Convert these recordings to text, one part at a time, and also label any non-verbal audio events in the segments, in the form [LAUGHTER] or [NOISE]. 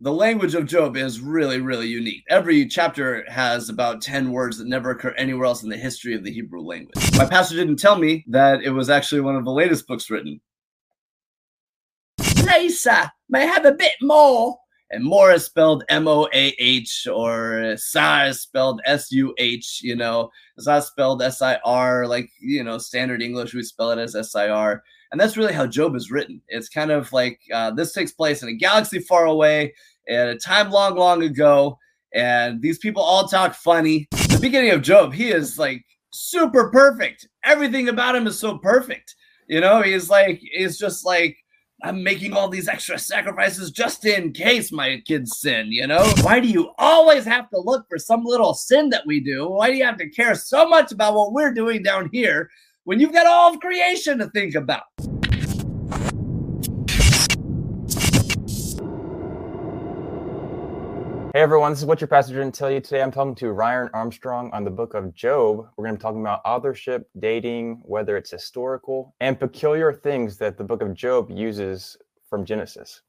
the language of Job is really, really unique. Every chapter has about 10 words that never occur anywhere else in the history of the Hebrew language. My pastor didn't tell me that it was actually one of the latest books written. Lisa may have a bit more. And more is spelled M O A H, or Sa is spelled S U H, you know. It's not spelled S I R, like, you know, standard English, we spell it as S I R. And that's really how Job is written. It's kind of like uh, this takes place in a galaxy far away at a time long, long ago. And these people all talk funny. The beginning of Job, he is like super perfect. Everything about him is so perfect. You know, he's like, he's just like, I'm making all these extra sacrifices just in case my kids sin, you know? Why do you always have to look for some little sin that we do? Why do you have to care so much about what we're doing down here when you've got all of creation to think about? Hey everyone, this is what your pastor didn't tell you today. I'm talking to Ryan Armstrong on the book of Job. We're going to be talking about authorship, dating, whether it's historical, and peculiar things that the book of Job uses from Genesis.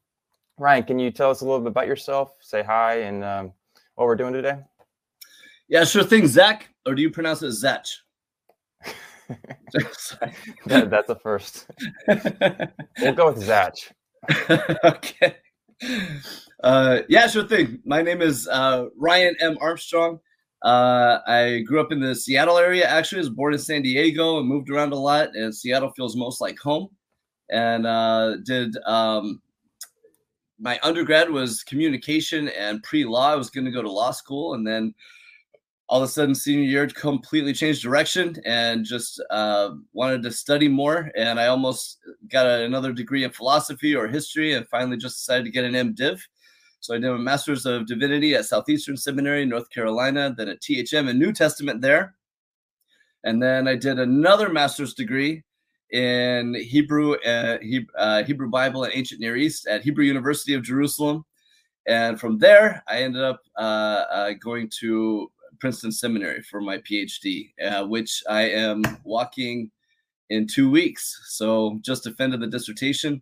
Ryan, can you tell us a little bit about yourself? Say hi and um, what we're doing today. Yeah, sure thing, Zach. Or do you pronounce it Zach? [LAUGHS] that, that's a first. we'll go with Zach. [LAUGHS] okay. Uh, yeah, sure thing. My name is uh, Ryan M. Armstrong. Uh, I grew up in the Seattle area. Actually, I was born in San Diego and moved around a lot. And Seattle feels most like home. And uh, did um, my undergrad was communication and pre-law. I was going to go to law school, and then all of a sudden, senior year, completely changed direction and just uh, wanted to study more. And I almost got another degree in philosophy or history, and finally just decided to get an MDiv. So I did a Master's of Divinity at Southeastern Seminary, North Carolina, then a THM in New Testament there. And then I did another master's degree in Hebrew, uh, uh, Hebrew Bible and Ancient Near East at Hebrew University of Jerusalem. And from there, I ended up uh, uh going to Princeton Seminary for my PhD, uh, which I am walking in two weeks. So just defended the dissertation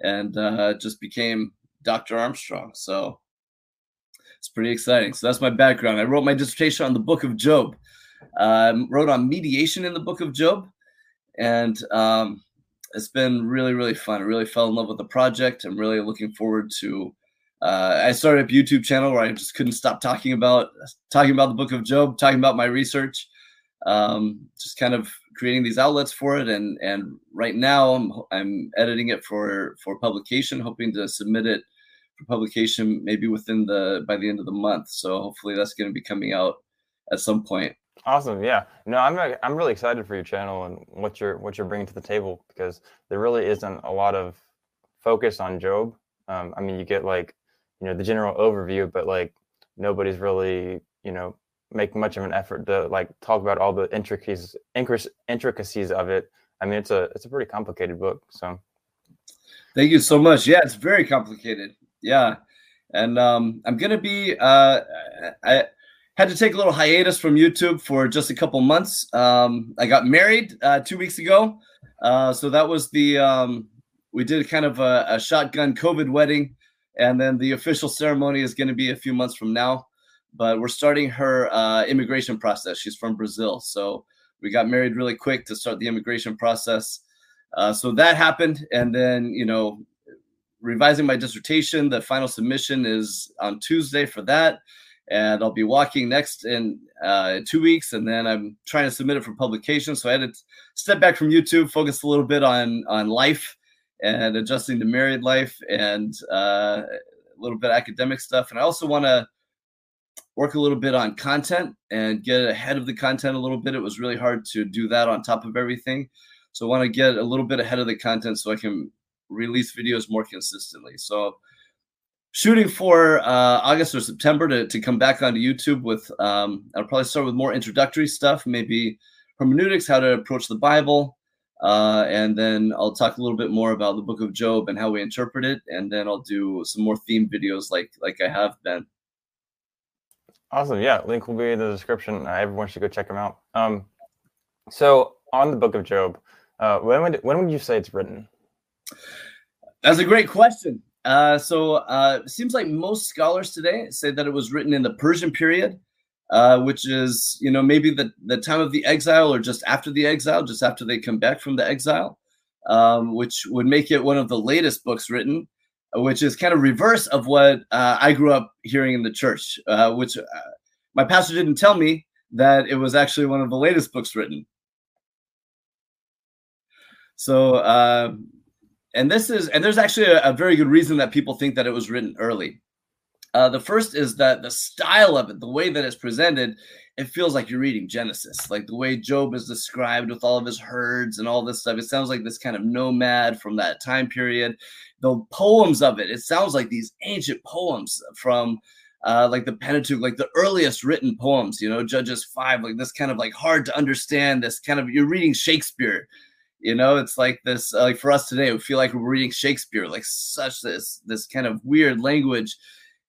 and uh, just became Dr. Armstrong. So it's pretty exciting. So that's my background. I wrote my dissertation on the book of Job. Um, wrote on mediation in the book of Job. And um, it's been really, really fun. I really fell in love with the project. I'm really looking forward to. Uh, I started a YouTube channel where I just couldn't stop talking about talking about the book of Job, talking about my research, um, just kind of creating these outlets for it. And and right now I'm I'm editing it for for publication, hoping to submit it for publication maybe within the by the end of the month. So hopefully that's going to be coming out at some point. Awesome. Yeah. No, I'm I'm really excited for your channel and what you're what you're bringing to the table because there really isn't a lot of focus on Job. Um, I mean, you get like you know the general overview, but like nobody's really you know make much of an effort to like talk about all the intricacies intricacies of it. I mean, it's a it's a pretty complicated book. So, thank you so much. Yeah, it's very complicated yeah. And um, I'm gonna be. Uh, I had to take a little hiatus from YouTube for just a couple months. Um, I got married uh, two weeks ago, uh, so that was the. Um, we did kind of a, a shotgun COVID wedding, and then the official ceremony is going to be a few months from now. But we're starting her uh, immigration process. She's from Brazil, so we got married really quick to start the immigration process. Uh, so that happened, and then you know revising my dissertation. The final submission is on Tuesday for that. And I'll be walking next in uh, two weeks, and then I'm trying to submit it for publication. So I had to step back from YouTube, focus a little bit on on life and adjusting to married life, and uh, a little bit academic stuff. And I also want to work a little bit on content and get ahead of the content a little bit. It was really hard to do that on top of everything. So I want to get a little bit ahead of the content so I can release videos more consistently. So shooting for uh, August or September to, to come back onto YouTube with, um, I'll probably start with more introductory stuff, maybe hermeneutics, how to approach the Bible. Uh, and then I'll talk a little bit more about the book of Job and how we interpret it. And then I'll do some more theme videos like, like I have been. Awesome. Yeah. Link will be in the description. Uh, everyone should go check them out. Um, so on the book of Job, uh, when would, when would you say it's written? That's a great question. Uh, so uh, it seems like most scholars today say that it was written in the Persian period, uh, which is you know maybe the the time of the exile or just after the exile, just after they come back from the exile, um, which would make it one of the latest books written, which is kind of reverse of what uh, I grew up hearing in the church, uh, which uh, my pastor didn't tell me that it was actually one of the latest books written. So and this is and there's actually a, a, very good reason that people think that it was written early uh, the first is that the style of it the way that it's presented it feels like you're reading genesis. Like the way job is described with all of his herds and all this stuff it sounds like this kind of nomad from that time period. The poems of it it sounds like these ancient poems from uh, like the Pentateuch, like the earliest written poems, you know, Judges 5, like this kind of like hard to understand, this kind of, you're reading Shakespeare, you know, it's like this, uh, like for us today, we feel like we're reading Shakespeare, like such this this kind of weird language,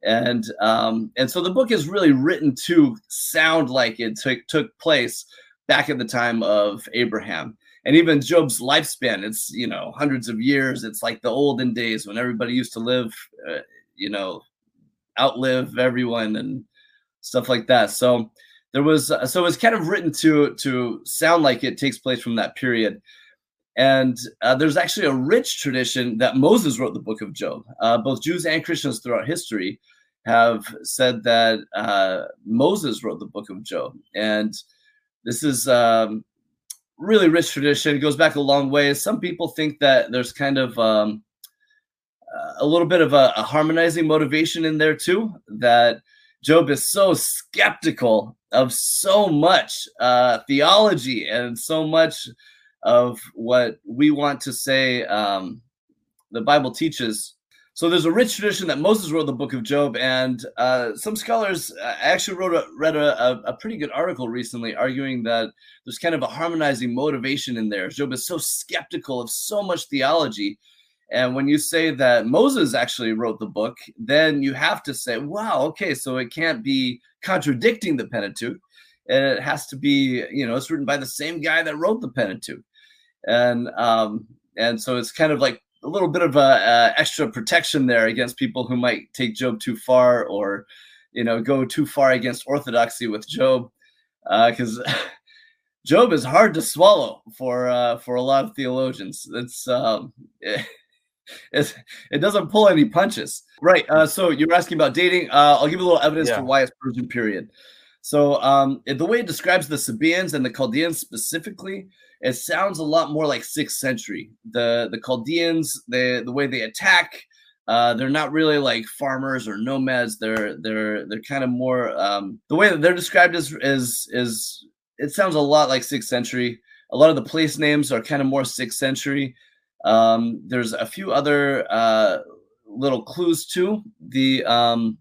and um, and so the book is really written to sound like it took took place back at the time of Abraham, and even Job's lifespan. It's you know hundreds of years. It's like the olden days when everybody used to live, uh, you know, outlive everyone and stuff like that. So there was uh, so it's kind of written to to sound like it takes place from that period and uh, there's actually a rich tradition that Moses wrote the book of Job. Uh, both Jews and Christians throughout history have said that uh, Moses wrote the book of Job. And this is um, really rich tradition. It goes back a long way. Some people think that there's kind of um, a little bit of a, a harmonizing motivation in there too, that Job is so skeptical of so much uh, theology and so much of what we want to say um, the Bible teaches. So there's a rich tradition that Moses wrote the book of Job, and uh, some scholars uh, actually wrote a, read a, a, pretty good article recently arguing that there's kind of a harmonizing motivation in there. Job is so skeptical of so much theology. And when you say that Moses actually wrote the book, then you have to say, wow, okay, so it can't be contradicting the Pentateuch. And it has to be, you know, it's written by the same guy that wrote the Pentateuch and um, and so it's kind of like a little bit of a, a, extra protection there against people who might take Job too far or you know go too far against orthodoxy with Job because uh, [LAUGHS] Job is hard to swallow for uh, for a lot of theologians. It's um, [LAUGHS] it, it doesn't pull any punches, right? Uh, so you're asking about dating. Uh, I'll give you a little evidence yeah. for why it's Persian period. So um, the way it describes the Sabaeans and the Chaldeans specifically it sounds a lot more like sixth century. The the Chaldeans, the the way they attack, uh, they're not really like farmers or nomads. They're they're they're kind of more um, the way that they're described is is is it sounds a lot like sixth century. A lot of the place names are kind of more sixth century. Um, there's a few other uh, little clues too. The um,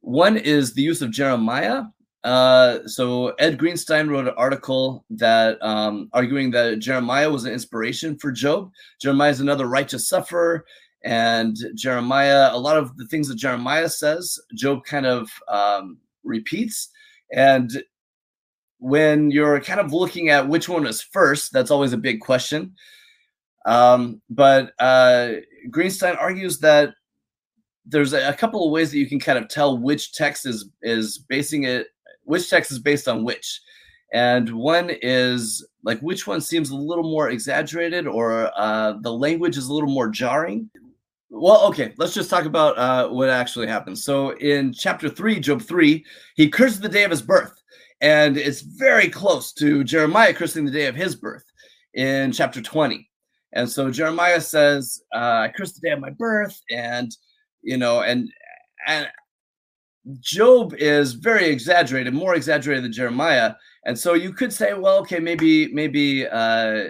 one is the use of Jeremiah uh, so Ed Greenstein wrote an article that um, arguing that Jeremiah was an inspiration for Job. Jeremiah is another righteous sufferer, and Jeremiah, a lot of the things that Jeremiah says, Job kind of um, repeats. And when you're kind of looking at which one is first, that's always a big question. Um, but uh, Greenstein argues that there's a, a couple of ways that you can kind of tell which text is is basing it which text is based on which. And one is like which one seems a little more exaggerated or uh, the language is a little more jarring? Well okay let's just talk about uh, what actually happens so in chapter 3 job 3 he curses the day of his birth and it's very close to jeremiah cursing the day of his birth in chapter 20 and so jeremiah says uh, i curse the day of my birth and you know and and Job is very exaggerated, more exaggerated than Jeremiah, and so you could say, well, okay, maybe maybe uh,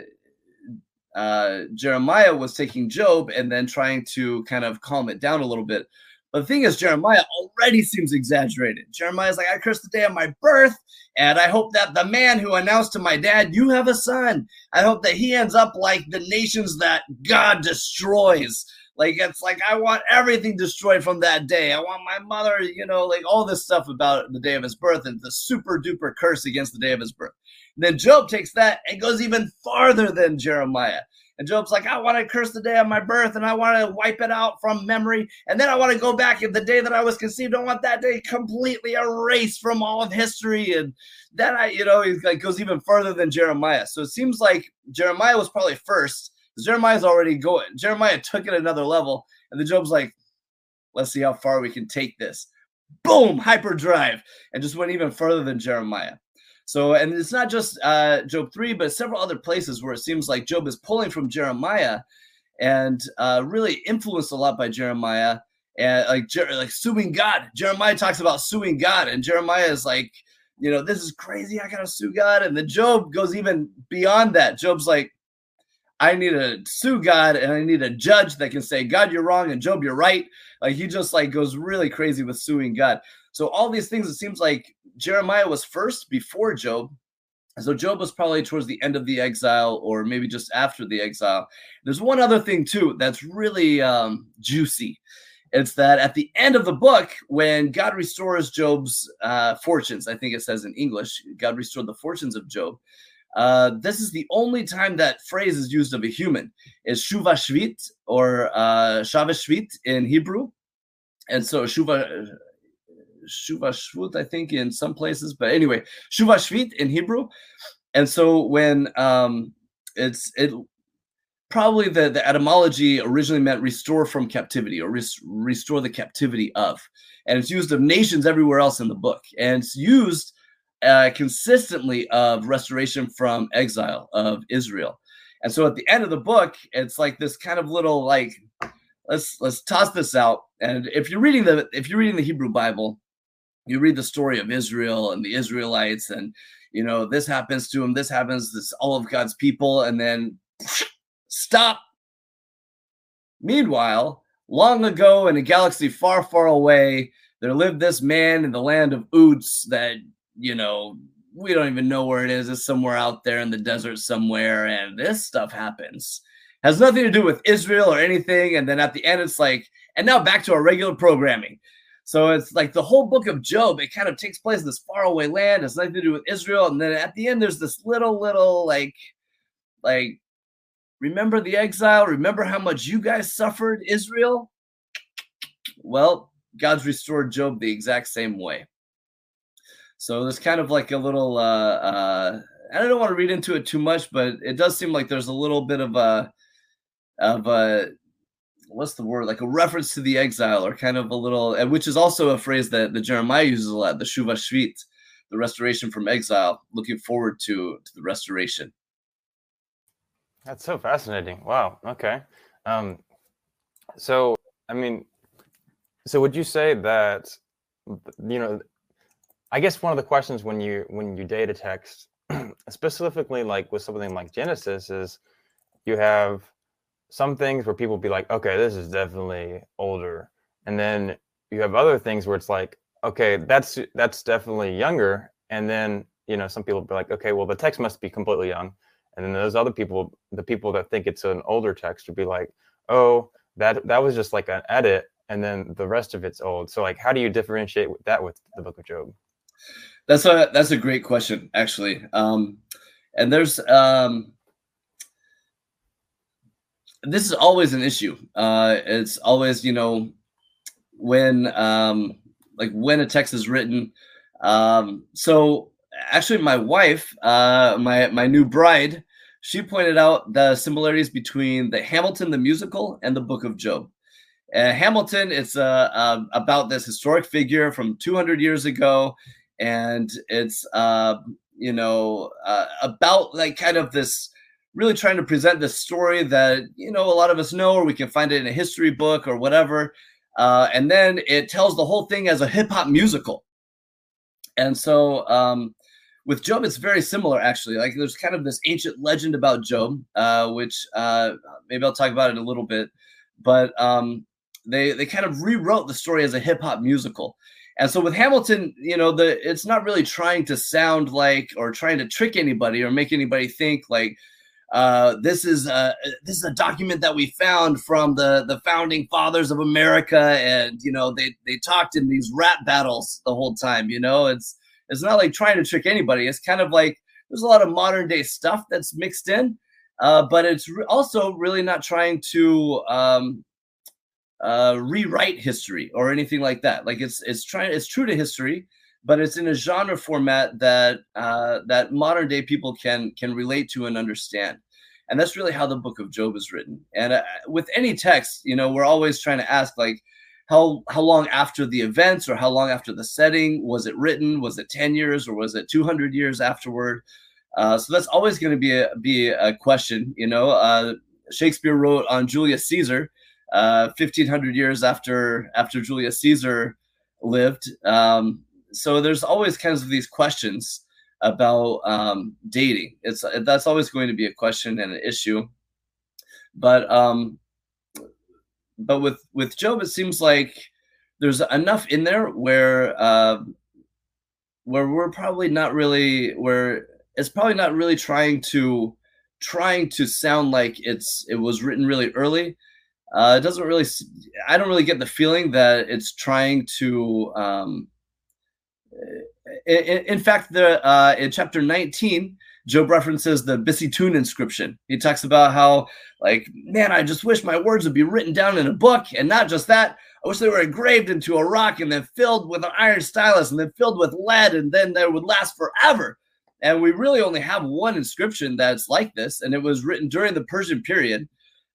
uh, Jeremiah was taking Job and then trying to kind of calm it down a little bit. But the thing is, Jeremiah already seems exaggerated. Jeremiah's like, I cursed the day of my birth, and I hope that the man who announced to my dad, You have a son, I hope that he ends up like the nations that God destroys Like it's like I want everything destroyed from that day. I want my mother, you know, like all this stuff about the day of his birth and the super duper curse against the day of his birth. And then Job takes that and goes even farther than Jeremiah. And Job's like, I want to curse the day of my birth and I want to wipe it out from memory. And then I want to go back in the day that I was conceived. I want that day completely erased from all of history. And then I, you know, he like goes even further than Jeremiah. So it seems like Jeremiah was probably first. Jeremiah's already going. Jeremiah took it another level. And the Job's like, let's see how far we can take this. Boom, hyperdrive. And just went even further than Jeremiah. So, and it's not just uh, Job 3, but several other places where it seems like Job is pulling from Jeremiah and uh, really influenced a lot by Jeremiah and like like suing God. Jeremiah talks about suing God, and Jeremiah is like, you know, this is crazy. I gotta sue God, and then Job goes even beyond that. Job's like, I need to sue God, and I need a judge that can say, God, you're wrong, and Job, you're right. Like he just like goes really crazy with suing God. So all these things, it seems like Jeremiah was first before Job. So Job was probably towards the end of the exile, or maybe just after the exile. There's one other thing too that's really um, juicy. It's that at the end of the book, when God restores Job's uh, fortunes, I think it says in English, God restored the fortunes of Job. Uh, this is the only time that phrase is used of a human. Is shuva shvit or uh, shvit in Hebrew, and so shuva Shuva Shvut, I think, in some places. But anyway, Shuva Shvit in Hebrew. And so when um, it's it probably the, the etymology originally meant restore from captivity or res- restore the captivity of. And it's used of nations everywhere else in the book. And it's used uh, consistently of restoration from exile of Israel. And so at the end of the book, it's like this kind of little like let's let's toss this out. And if you're reading the if you're reading the Hebrew Bible, you read the story of Israel and the Israelites, and you know this happens to them, this happens, this all of God's people, and then stop. Meanwhile, long ago in a galaxy far, far away, there lived this man in the land of Uts that you know we don't even know where it is. It's somewhere out there in the desert somewhere, and this stuff happens. Has nothing to do with Israel or anything. And then at the end, it's like, and now back to our regular programming. So it's like the whole book of Job, it kind of takes place in this faraway land. It's nothing to do with Israel. And then at the end, there's this little, little like, like, remember the exile? Remember how much you guys suffered, Israel? Well, God's restored Job the exact same way. So there's kind of like a little, uh, uh, I don't want to read into it too much, but it does seem like there's a little bit of a, of a what's the word like a reference to the exile or kind of a little which is also a phrase that the jeremiah uses a lot the shuva shvit the restoration from exile looking forward to to the restoration. That's so fascinating. Wow okay. Um so i mean so would you say that you know i guess one of the questions when you when you data text [CLEARS THROAT] specifically like with something like genesis is you have some things where people be like, okay, this is definitely older, and then you have other things where it's like, okay, that's that's definitely younger, and then you know some people be like, okay, well the text must be completely young, and then those other people, the people that think it's an older text, would be like, oh, that that was just like an edit, and then the rest of it's old. So like, how do you differentiate that with the Book of Job? That's a that's a great question, actually. Um, and there's um, this is always an issue. Uh, it's always, you know, when um, like when a text is written. Um, so actually, my wife, uh, my my new bride, she pointed out the similarities between the Hamilton the musical and the Book of Job. Uh, Hamilton, it's uh, uh, about this historic figure from 200 years ago, and it's uh, you know uh, about like kind of this really trying to present this story that you know a lot of us know or we can find it in a history book or whatever uh, and then it tells the whole thing as a hip-hop musical. And so um, with job it's very similar actually. Like there's kind of this ancient legend about job uh, which uh, maybe i'll talk about it a little bit but um, they they kind of rewrote the story as a hip-hop musical and so with Hamilton, you know, the it's not really trying to sound like or trying to trick anybody or make anybody think like, uh, this is a, this is a document that we found from the the founding fathers of America, and you know they they talked in these rap battles the whole time. You know, it's it's not like trying to trick anybody. It's kind of like there's a lot of modern day stuff that's mixed in, uh, but it's re- also really not trying to um, uh, rewrite history or anything like that. Like it's it's trying it's true to history, but it's in a genre format that uh, that modern day people can can relate to and understand. And that's really how the Book of Job is written. And uh, with any text, you know, we're always trying to ask like how how long after the events or how long after the setting was it written? Was it ten years or was it two hundred years afterward? Uh, so that's always going to be a be a question. You know, uh, Shakespeare wrote on Julius Caesar, uh, fifteen hundred years after after Julius Caesar lived. Um, so there's always kinds of these questions about um, dating. It's that's always going to be a question and an issue. But um, but with with Job, it seems like there's enough in there where uh, where we're probably not really where it's probably not really trying to trying to sound like it's it was written really early. Uh, it doesn't really. I don't really get the feeling that it's trying to um, in, in fact, the uh, in chapter 19, Job references the Bisitun inscription. He talks about how, like, man, I just wish my words would be written down in a book, and not just that. I wish they were engraved into a rock and then filled with an iron stylus and then filled with lead, and then they would last forever. And we really only have one inscription that's like this, and it was written during the Persian period.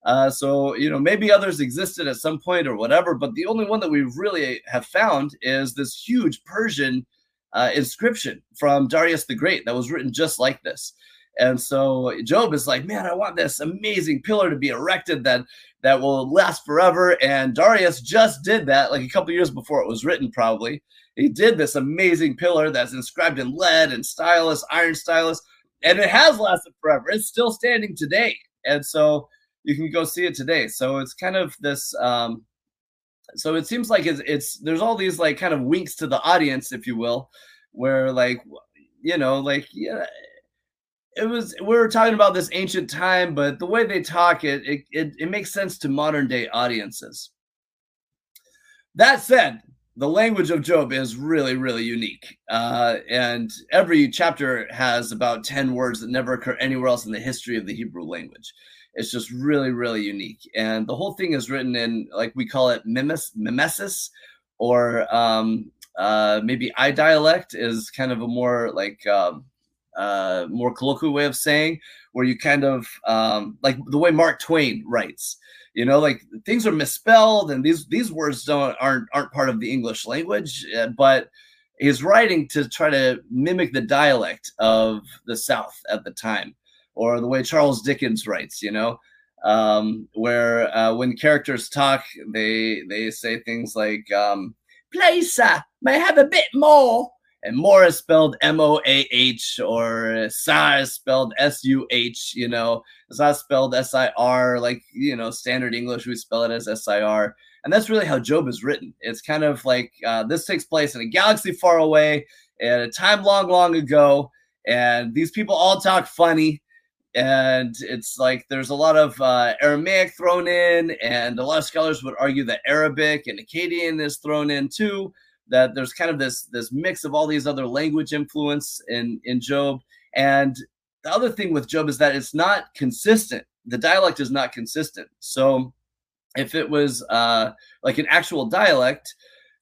Uh, so you know maybe others existed at some point or whatever, but the only one that we really have found is this huge Persian uh, inscription from Darius the Great that was written just like this. And so Job is like, man, I want this amazing pillar to be erected that that will last forever. And Darius just did that like a couple years before it was written, probably. He did this amazing pillar that's inscribed in lead and stylus, iron stylus, and it has lasted forever. It's still standing today. And so you can go see it today. So it's kind of this um, so it seems like it's, it's there's all these like kind of winks to the audience if you will where like you know like yeah it was we were talking about this ancient time but the way they talk it it, it, it makes sense to modern day audiences that said the language of job is really really unique uh, and every chapter has about 10 words that never occur anywhere else in the history of the hebrew language it's just really, really unique. And the whole thing is written in, like we call it mimes, mimesis, or um, uh, maybe eye dialect is kind of a more like um, uh, more colloquial way of saying, where you kind of um, like the way Mark Twain writes. You know, like things are misspelled, and these these words don't aren't aren't part of the English language, uh, but he's writing to try to mimic the dialect of the South at the time or the way Charles Dickens writes, you know, um, where uh, when characters talk, they they say things like, um, "Please, sir, may I have a bit more?" And more is spelled M O A H, or Sir is spelled S U H. You know, it's not spelled S I R like you know standard English. We spell it as S I R, and that's really how Job is written. It's kind of like uh, this takes place in a galaxy far away, at a time long, long ago, and these people all talk funny and it's like there's a lot of uh, Aramaic thrown in, and a lot of scholars would argue that Arabic and Akkadian is thrown in too. That there's kind of this this mix of all these other language influence in in Job, and the other thing with Job is that it's not consistent. The dialect is not consistent. So if it was uh, like an actual dialect,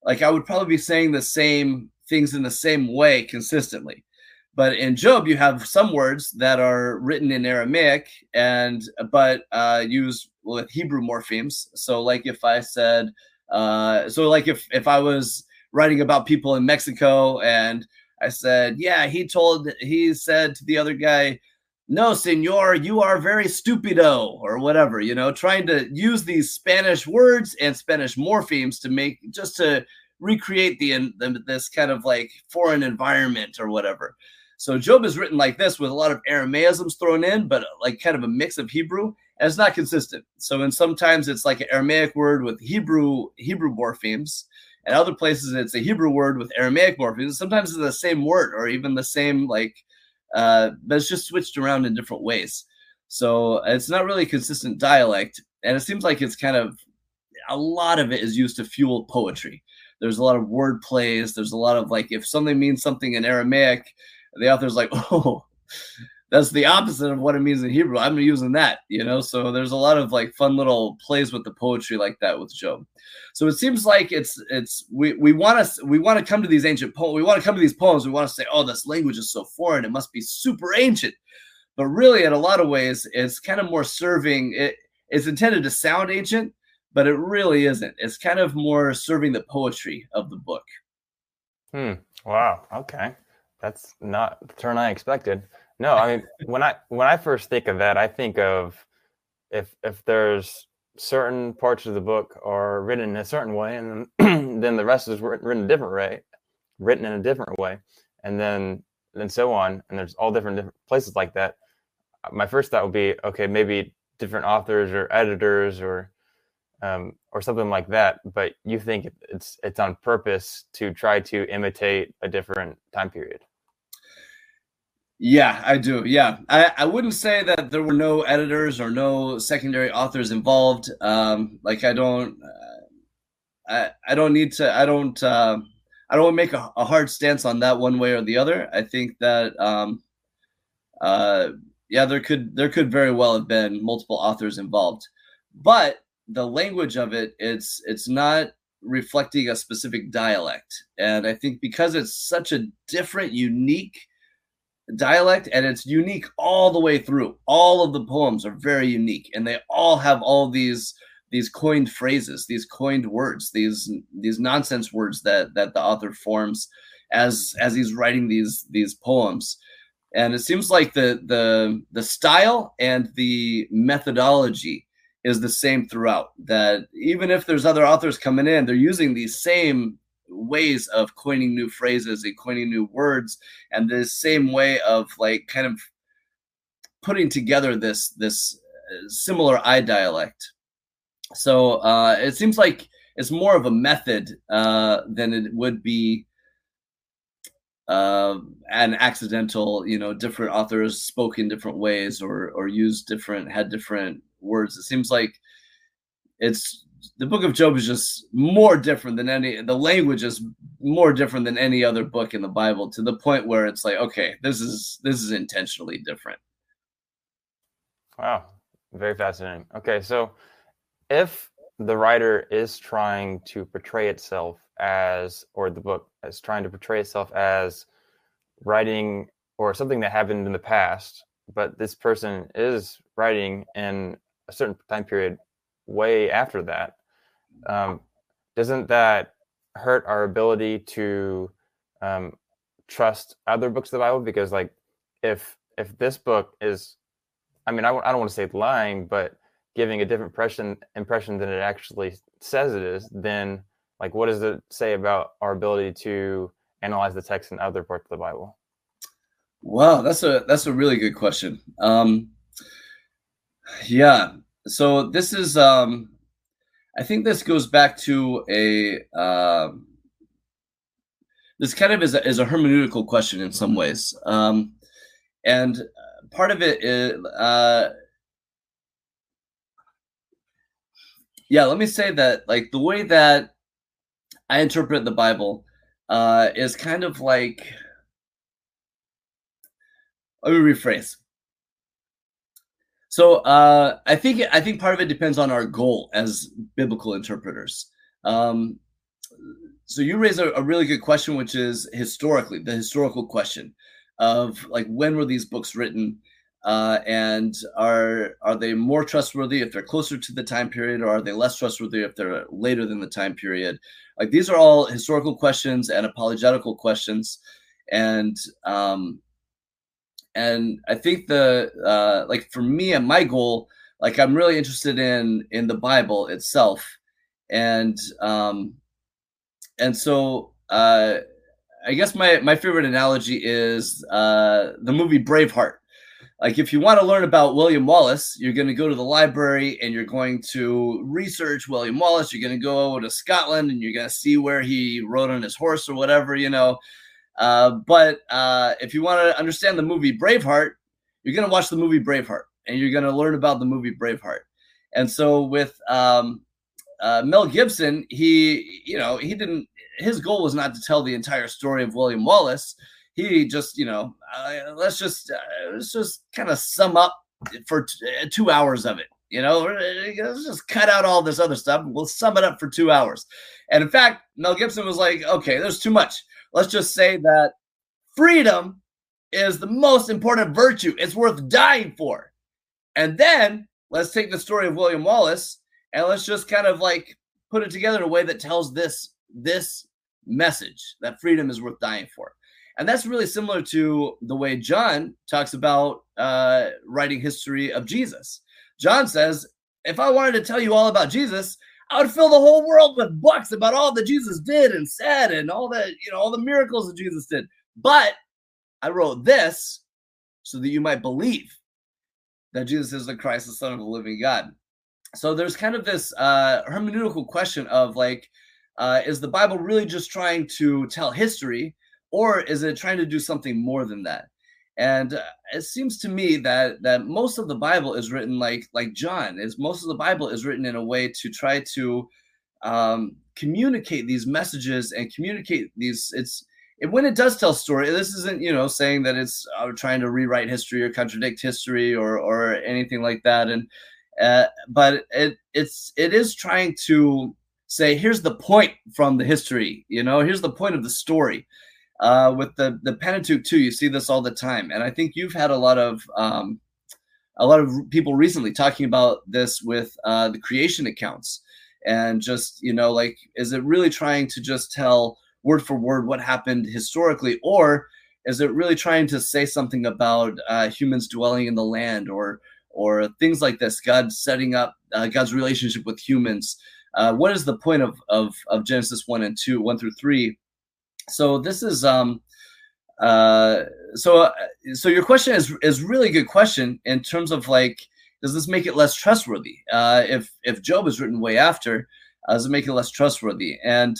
like I would probably be saying the same things in the same way consistently but in Job, you have some words that are written in Aramaic and but uh, used with Hebrew morphemes. So, like if I said, uh, so like if if I was writing about people in Mexico and I said, yeah, he told he said to the other guy, no, senor, you are very stupido or whatever. You know, trying to use these Spanish words and Spanish morphemes to make just to recreate the, the this kind of like foreign environment or whatever. So Job is written like this with a lot of Aramaisms thrown in, but like kind of a mix of Hebrew, and it's not consistent. So in sometimes it's like an Aramaic word with Hebrew Hebrew morphemes, and other places it's a Hebrew word with Aramaic morphemes. Sometimes it's the same word or even the same like, uh, but it's just switched around in different ways. So it's not really consistent dialect, and it seems like it's kind of a lot of it is used to fuel poetry. There's a lot of word plays. There's a lot of like if something means something in Aramaic, the author's like, [LAUGHS] oh, that's the opposite of what it means in Hebrew. I'm using that, you know. So there's a lot of like fun little plays with the poetry like that with Job. So it seems like it's it's we we want to we want to come to these ancient poems. We want to come to these poems. We want to say, oh, this language is so foreign. It must be super ancient. But really, in a lot of ways, it's kind of more serving. It, it's intended to sound ancient, but it really isn't. It's kind of more serving the poetry of the book. Hmm. Wow. Okay. That's not the turn I expected. No, I mean [LAUGHS] when I when I first think of that, I think of if if there's certain parts of the book are written in a certain way, and then, [CLEARS THROAT] then the rest is written a different way, written in a different way, and then and so on. And there's all different different places like that. My first thought would be, okay, maybe different authors or editors or um, or something like that. But you think it's it's on purpose to try to imitate a different time period. Yeah, I do. Yeah, I, I wouldn't say that there were no editors or no secondary authors involved. Um, like I don't, uh, I I don't need to. I don't. Uh, I don't make a, a, hard stance on that one way or the other. I think that, um, uh, yeah, there could there could very well have been multiple authors involved, but the language of it, it's it's not reflecting a specific dialect, and I think because it's such a different, unique dialect and it's unique all the way through. All of the poems are very unique and they all have all these these coined phrases these coined words these these nonsense words that that the author forms as as he's writing these these poems. And it seems like the the the style and the methodology is the same throughout that even if there's other authors coming in they're using these same ways of coining new phrases and coining new words and this same way of like kind of putting together this this uh, similar eye dialect. So uh, it seems like it's more of a method uh, than it would be uh, an accidental you know different authors spoke in different ways or or used different had different words. It seems like it's the book of Job is just more different than any the language is more different than any other book in the Bible to the point where it's like, okay, this is this is intentionally different. Wow. Very fascinating. Okay, so if the writer is trying to portray itself as or the book is trying to portray itself as writing or something that happened in the past, but this person is writing in a certain time period way after that, um, doesn't that hurt our ability to um, trust other books of the Bible? Because like if if this book is, I mean, I w- I don't want to say lying, but giving a different impression impression than it actually says it is, then like what does it say about our ability to analyze the text in other parts of the Bible? Wow, that's a that's a really good question. Um, yeah, so this is um i think this goes back to a um this kind of is a, is a hermeneutical question in some ways. Um and part of it is uh yeah let me say that like the way that i interpret the bible uh is kind of like let me rephrase so uh, I think I think part of it depends on our goal as biblical interpreters. Um, so you raise a, a, really good question, which is historically the historical question of like when were these books written, uh, and are are they more trustworthy if they're closer to the time period, or are they less trustworthy if they're later than the time period? Like these are all historical questions and apologetical questions, and um, and I think the uh, like for me and my goal, like I'm really interested in in the Bible itself, and um, and so uh, I guess my my favorite analogy is uh, the movie Braveheart. Like if you want to learn about William Wallace, you're going to go to the library and you're going to research William Wallace. You're going to go to Scotland and you're going to see where he rode on his horse or whatever, you know. Uh, but uh, if you want to understand the movie Braveheart, you're going to watch the movie Braveheart. and you're going to learn about the movie Braveheart. And so with um, uh, Mel Gibson, he, you know, he didn't. His goal was not to tell the entire story of William Wallace. He just, you know, let's just uh, let's just kind of sum up for t- uh, two hours of it. You know, let's just cut out all this other stuff. We'll sum it up for two hours. And in fact, Mel Gibson was like, okay, there's too much. Let's just say that freedom is the most important virtue. It's worth dying for. And then let's take the story of William Wallace and let's just kind of like put it together in a way that tells this this message that freedom is worth dying for. And that's really similar to the way John talks about uh, writing history of Jesus. John says, if I wanted to tell you all about Jesus, I would fill the whole world with books about all that Jesus did and said and all that, you know, all the miracles that Jesus did. But I wrote this so that you might believe that Jesus is the Christ, the Son of the living God. So there's kind of this uh, hermeneutical question of like, uh, is the Bible really just trying to tell history, or is it trying to do something more than that? And uh, it seems to me that that most of the Bible is written like like John is. Most of the Bible is written in a way to try to um, communicate these messages and communicate these. It's when it does tell story, this isn't you know saying that it's uh, trying to rewrite history or contradict history or or anything like that. And uh, but it it's it is trying to say here's the point from the history. You know, here's the point of the story. Uh, with the the Pentateuch too, you see this all the time, and I think you've had a lot of um, a lot of people recently talking about this with uh, the creation accounts, and just you know like is it really trying to just tell word for word what happened historically, or is it really trying to say something about uh, humans dwelling in the land, or or things like this? God setting up uh, God's relationship with humans. Uh, what is the point of, of of Genesis one and two, one through three? So this is um, uh, so uh, so your question is is really good question in terms of like does this make it less trustworthy? Uh, if if Job is written way after, uh, does it make it less trustworthy? And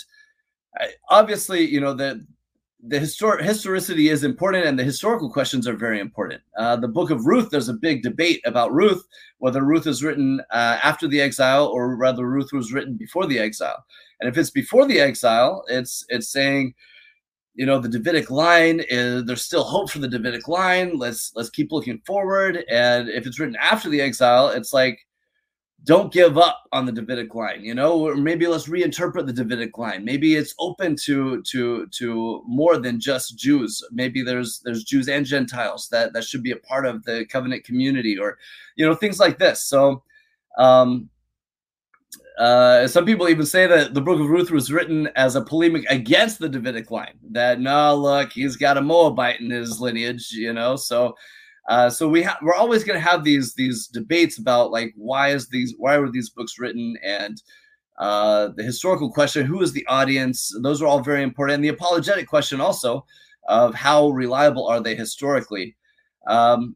obviously, you know, the the histor- historicity is important and the historical questions are very important. Uh, the book of Ruth, there's a big debate about Ruth, whether Ruth is written uh, after the exile or rather Ruth was written before the exile. And if it's before the exile, it's it's saying, you know, the Davidic line is there's still hope for the Davidic line. Let's let's keep looking forward. And if it's written after the exile, it's like don't give up on the Davidic line, you know, or maybe let's reinterpret the Davidic line. Maybe it's open to to to more than just Jews. Maybe there's there's Jews and Gentiles that that should be a part of the covenant community, or you know things like this. So, um, uh, some people even say that the Book of Ruth was written as a polemic against the Davidic line. That no, look, he's got a Moabite in his lineage, you know, so uh, so we ha- we're always going to have these these debates about like why is these why were these books written? And uh, the historical question who is the audience? Those are all very important. And the apologetic question also of how reliable are they historically? Um,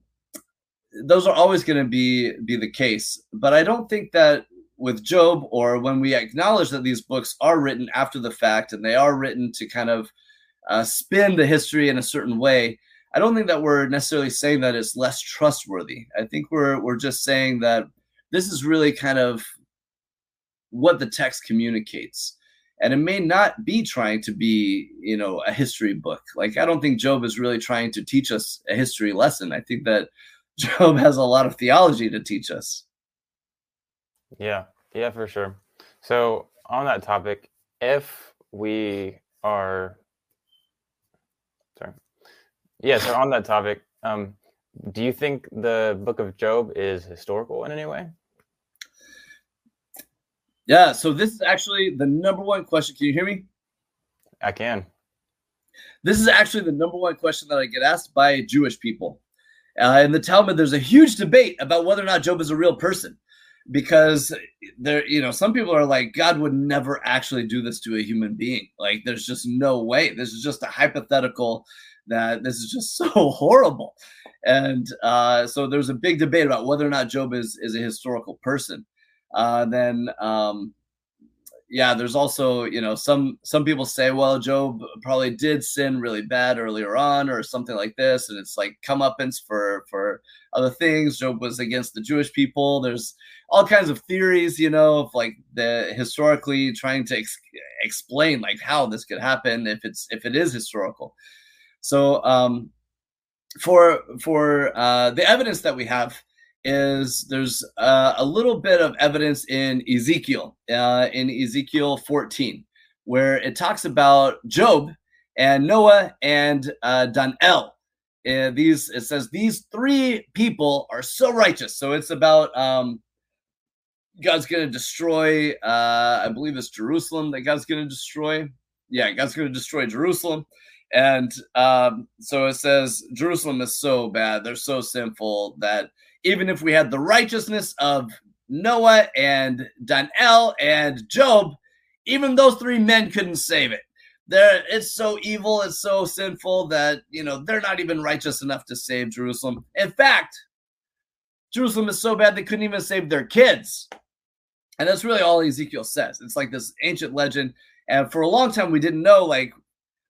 those are always going to be be the case. But i don't think that with job or when we acknowledge that these books are written after the fact and they are written to kind of uh, spin the history in a certain way I don't think that we're necessarily saying that it's less trustworthy. I think we're we're just saying that this is really kind of what the text communicates. And it may not be trying to be, you know, a history book. Like I don't think Job is really trying to teach us a history lesson. I think that [LAUGHS] Job has a lot of theology to teach us. Yeah, yeah, for sure. So on that topic, if we are sorry, yeah. So on that topic, um, do you think the Book of Job is historical in any way? Yeah. So this is actually the number one question. Can you hear me? I can. This is actually the number one question that I get asked by Jewish people. Uh, in the Talmud, there's a huge debate about whether or not Job is a real person because there you know some people are like god would never actually do this to a human being like there's just no way this is just a hypothetical that this is just [LAUGHS] so horrible. And uh, so there's a big debate about whether or not Job is, is a historical person. Uh, then, um, yeah, there's also you know some some people say, well, Job probably did sin really bad earlier on, or something like this, and it's like comeuppance for for other things. Job was against the Jewish people. There's all kinds of theories, you know, of like the historically trying to ex- explain like how this could happen if it's if it is historical. So um, for for uh, the evidence that we have is there's uh, a little bit of evidence in Ezekiel uh, in Ezekiel 14 where it talks about Job and Noah and uh, Daniel uh, these it says these three people are so righteous. So it's about um, God's going to destroy. Uh, I believe it's Jerusalem that God's going to destroy. Yeah, God's going to destroy Jerusalem, and um, so it says Jerusalem is so bad. They're so sinful that even if we had the righteousness of Noah and Daniel and Job, even those three men couldn't save it they're it's so evil, it's so sinful that you know they're not even righteous enough to save Jerusalem. In fact, Jerusalem is so bad they couldn't even save their kids. And that's really all Ezekiel says. It's like this ancient legend. And for a long time, we didn't know, like,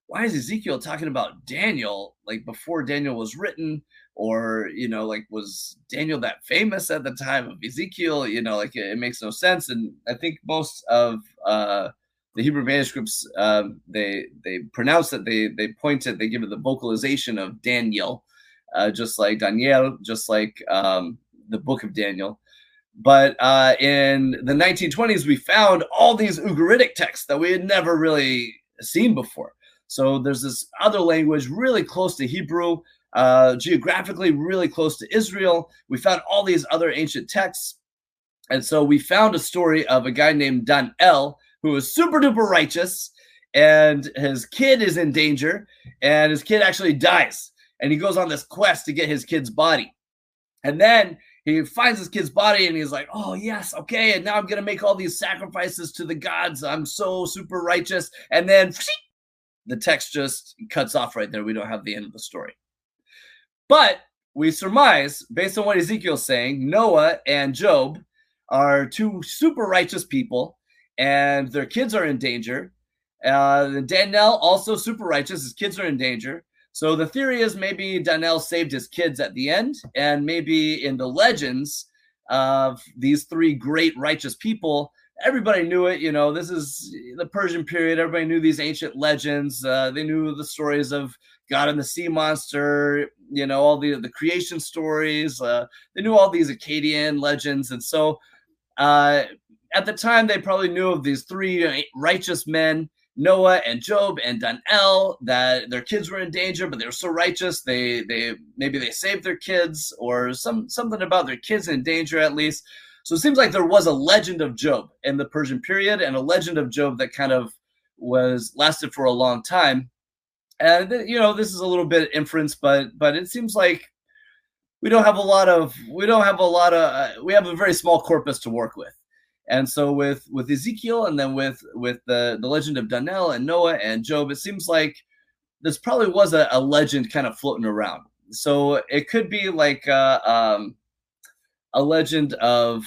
why is Ezekiel talking about Daniel, like, before Daniel was written? Or, you know, like, was Daniel that famous at the time of Ezekiel? You know, like, it, it makes no sense. And I think most of uh, the Hebrew manuscripts um, they they pronounce it. They they point it. They give it the vocalization of Daniel, uh, just like Daniel, just like um, the book of Daniel. But uh, in the 1920s, we found all these Ugaritic texts that we had never really seen before. So there's this other language really close to Hebrew, uh, geographically really close to Israel. We found all these other ancient texts. And so we found a story of a guy named Dan Daniel who is super duper righteous, and his kid is in danger, and his kid actually dies. And he goes on this quest to get his kid's body. And then he finds his kid's body and he's like, oh, yes, okay. And now I'm going to make all these sacrifices to the gods. I'm so super righteous. And then the text just cuts off right there. We don't have the end of the story. But we surmise, based on what Ezekiel's saying, Noah and Job are two super righteous people and their kids are in danger. Uh, Daniel also super righteous. His kids are in danger. So the theory is maybe Daniel saved his kids at the end, and maybe in the legends of these three great righteous people, everybody knew it. You know, this is the Persian period. Everybody knew these ancient legends. Uh, they knew the stories of God and the sea monster. You know, all the the creation stories. Uh, they knew all these Akkadian legends, and so uh, at the time, they probably knew of these three righteous men, Noah and Job and Daniel, that their kids were in danger, but they were so righteous they they maybe they saved their kids or some something about their kids in danger at least. So it seems like there was a legend of Job in the Persian period and a legend of Job that kind of was lasted for a long time. And you know, this is a little bit inference, but but it seems like we don't have a lot of we don't have a lot of uh, we have a very small corpus to work with and so with with Ezekiel and then with with the the legend of Daniel and Noah and Job, it seems like this probably was a, a legend kind of floating around. So it could be like uh, um, a legend of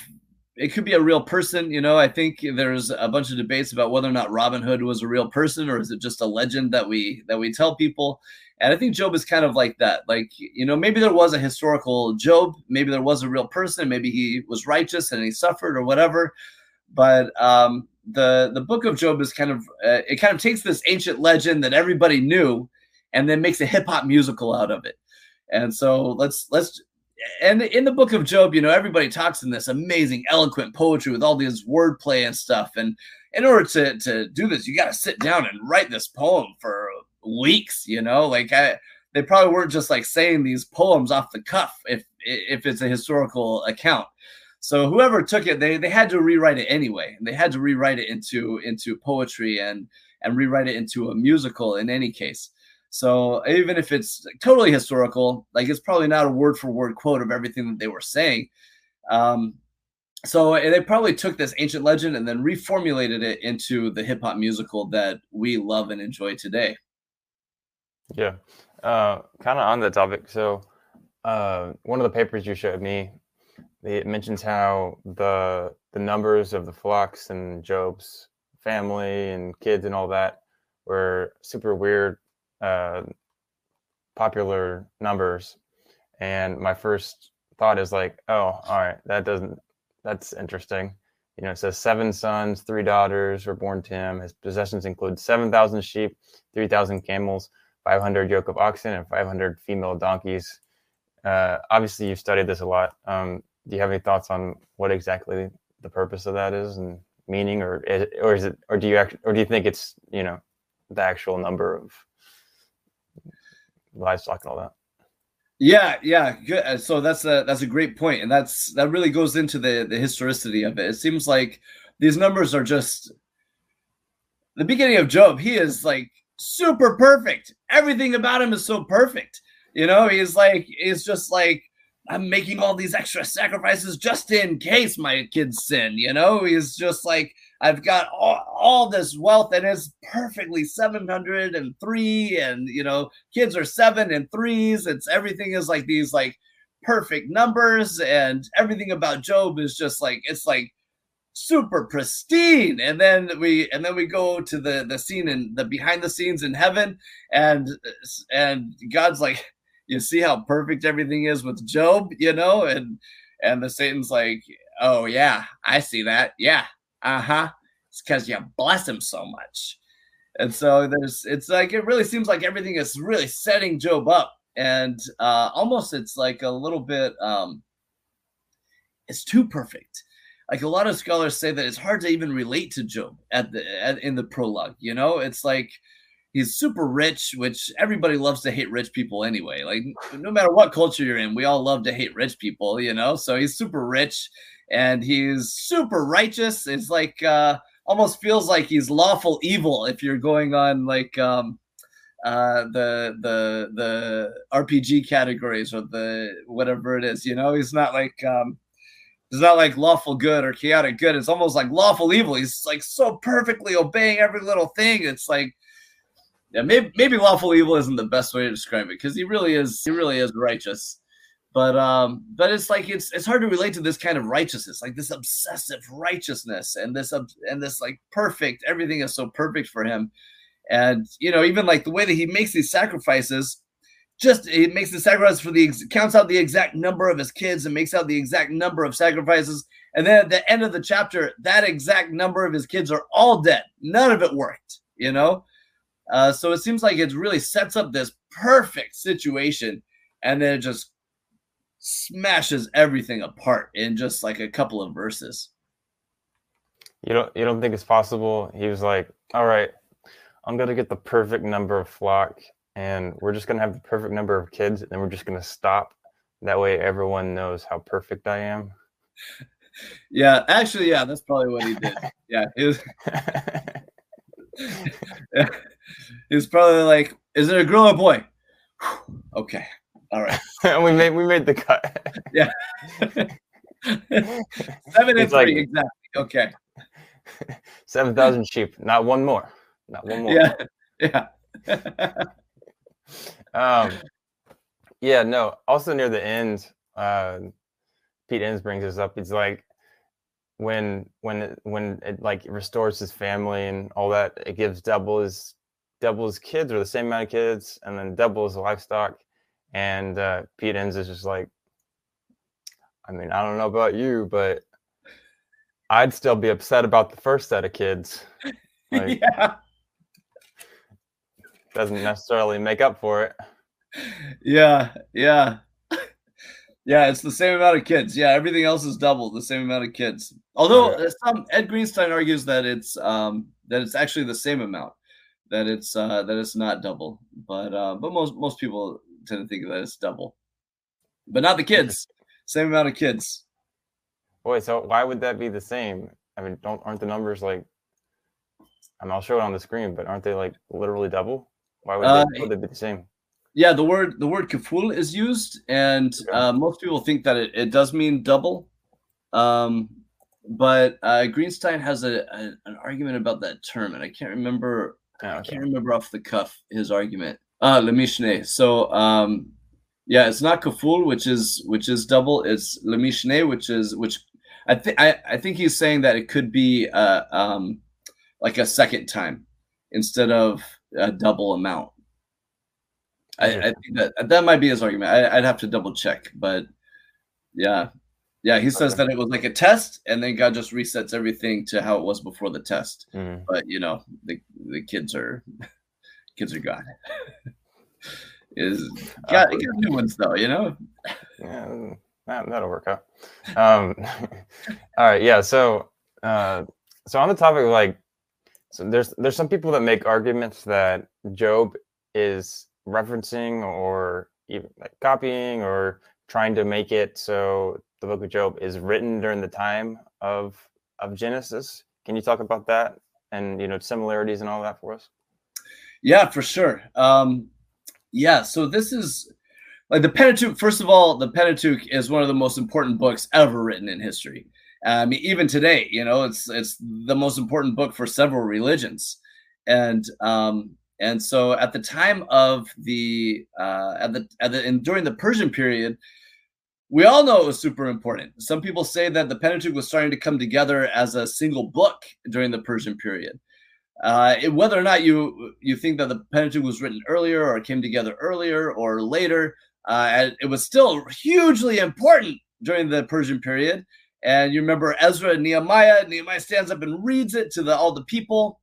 it could be a real person. You know, I think there's a bunch of debates about whether or not Robin Hood was a real person or is it just a legend that we that we tell people. And I think Job is kind of like that. Like, you know, maybe there was a historical Job, maybe there was a real person, maybe he was righteous and he suffered or whatever. But um, the the book of Job is kind of uh, it kind of takes this ancient legend that everybody knew and then makes a hip hop musical out of it. And so let's let's and in the book of Job, you know, everybody talks in this amazing, eloquent poetry with all these wordplay and stuff. And in order to to do this, you got to sit down and write this poem for weeks, you know, like I, they probably weren't just like saying these poems off the cuff if if it's a historical account. So whoever took it, they they had to rewrite it anyway. They had to rewrite it into into poetry and and rewrite it into a musical in any case. So even if it's totally historical, like it's probably not a word for word quote of everything that they were saying. Um, so they probably took this ancient legend and then reformulated it into the hip hop musical that we love and enjoy today. Yeah, uh, kind of on the topic. So, uh, one of the papers you showed me, it mentions how the the numbers of the flocks and Job's family and kids and all that were super weird, uh, popular numbers. And my first thought is like, oh, all right, that doesn't, that's interesting. You know, it says seven sons, three daughters were born to him. His possessions include 7,000 sheep, 3,000 camels, 500 yoke of oxen, and 500 female donkeys. Uh, obviously, you've studied this a lot. Um, do you have any thoughts on what exactly the purpose of that is and meaning, or is, or is it, or do you act, or do you think it's you know the actual number of livestock and all that? Yeah, yeah, good. So that's a that's a great point, and that's that really goes into the the historicity of it. It seems like these numbers are just the beginning of Job. He is like super perfect. Everything about him is so perfect. You know, he's like he's just like I'm making all these extra sacrifices just in case my kids sin. You know, he's just like I've got all, all this wealth and it's perfectly 703 and you know kids are seven and threes. It's everything is like these like perfect numbers and everything about job is just like it's like super pristine. And then we and then we go to the the scene in the behind the scenes in heaven and and god's like you see how perfect everything is with job you know? And and the satan's like oh yeah i see that. Yeah uh-huh. It's because you bless him so much. And so there's it's like it really seems like everything is really setting job up. And uh almost it's like a little bit um it's too perfect. Like a lot of scholars say that it's hard to even relate to job at the at, in the prologue you know? It's like he's super rich which everybody loves to hate rich people anyway. Like no matter what culture you're in we all love to hate rich people you know? So he's super rich and he's super righteous. It's like uh almost feels like he's lawful evil if you're going on like um uh the the the rpg categories or the whatever it is you know? He's not like um it's not like lawful good or chaotic good. It's almost like lawful evil. He's like so perfectly obeying every little thing. It's like yeah maybe maybe lawful evil isn't the best way to describe it because he really is he really is righteous. But um but it's like it's it's hard to relate to this kind of righteousness like this obsessive righteousness and this and this like perfect everything is so perfect for him. And you know even like the way that he makes these sacrifices just he makes the sacrifice for the counts out the exact number of his kids and makes out the exact number of sacrifices. And then at the end of the chapter that exact number of his kids are all dead. None of it worked you know uh, so it seems like it really sets up this perfect situation and then it just smashes everything apart in just like a couple of verses. You don't you don't think it's possible? He was like, "All right, I'm gonna get the perfect number of flock, and we're just gonna have the perfect number of kids, and then we're just gonna stop. That way, everyone knows how perfect I am." Yeah, actually, yeah, that's probably what he did. [LAUGHS] Yeah, was. [LAUGHS] Was probably like, "Is it a girl or boy?" [SIGHS] okay, all right. [LAUGHS] we made we made the cut. [LAUGHS] yeah. [LAUGHS] Seven and three, exactly. Okay. Seven thousand sheep. Not one more. Not one more. Yeah. Yeah. um yeah, no. Also near the end, uh Pete Enns brings this up. It's like when when it, when it like restores his family and all that, it gives double his double his kids or the same amount of kids, and then his livestock and uh, Pete Enns is just like, I mean, I don't know about you, but I'd still be upset about the first set of kids. [LAUGHS] Like, yeah. Doesn't necessarily make up for it. Yeah, yeah. [LAUGHS] Yeah, it's the same amount of kids. Yeah, everything else is double the same amount of kids. Although uh, some Ed Greenstein argues that it's um that it's actually the same amount, that it's uh that it's not double. But uh but most most people tend to think that it's double, but not the kids. Same amount of kids. Wait, so why would that be the same? I mean, don't aren't the numbers like? I mean, I'll show it on the screen, but aren't they like literally double? Why would, uh, they, would they be the same? Yeah, the word the word kaful is used, and uh, most people think that it, it does mean double. Um, but uh, Greenstein has a, a, an argument about that term, and I can't remember. Oh. I can't remember off the cuff his argument. Ah, Le Mishne. So um, yeah, it's not kaful, which is which is double. It's Le Mishne, which is which. I think I think he's saying that it could be uh, um, like a second time instead of a double amount. I, I think that that might be his argument. I, would have to double check, but yeah, yeah. He says okay. that it was like a test, and then God just resets everything to how it was before the test. Mm-hmm. But you know, the the kids are [LAUGHS] kids are gone. [LAUGHS] Is got, uh, got new ones though, you know. Yeah, that, that'll work out. Um, [LAUGHS] all right, yeah. So, uh, so on the topic of like, so there's there's some people that make arguments that Job is referencing or even like copying or trying to make it so the book of Job is written during the time of of Genesis. Can you talk about that and you know similarities and all that for us? Yeah, for sure. Um, yeah, so this is like the Pentateuch. First of all, the Pentateuch is one of the most important books ever written in history. I mean, even today, you know, it's it's the most important book for several religions, and um, and so at the time of the uh, at the at the and during the Persian period, we all know it was super important. Some people say that the Pentateuch was starting to come together as a single book during the Persian period. Uh, whether or not you you think that the Pentateuch was written earlier or came together earlier or later, uh, it was still hugely important during the Persian period. And you remember Ezra and Nehemiah. Nehemiah stands up and reads it to the, all the people,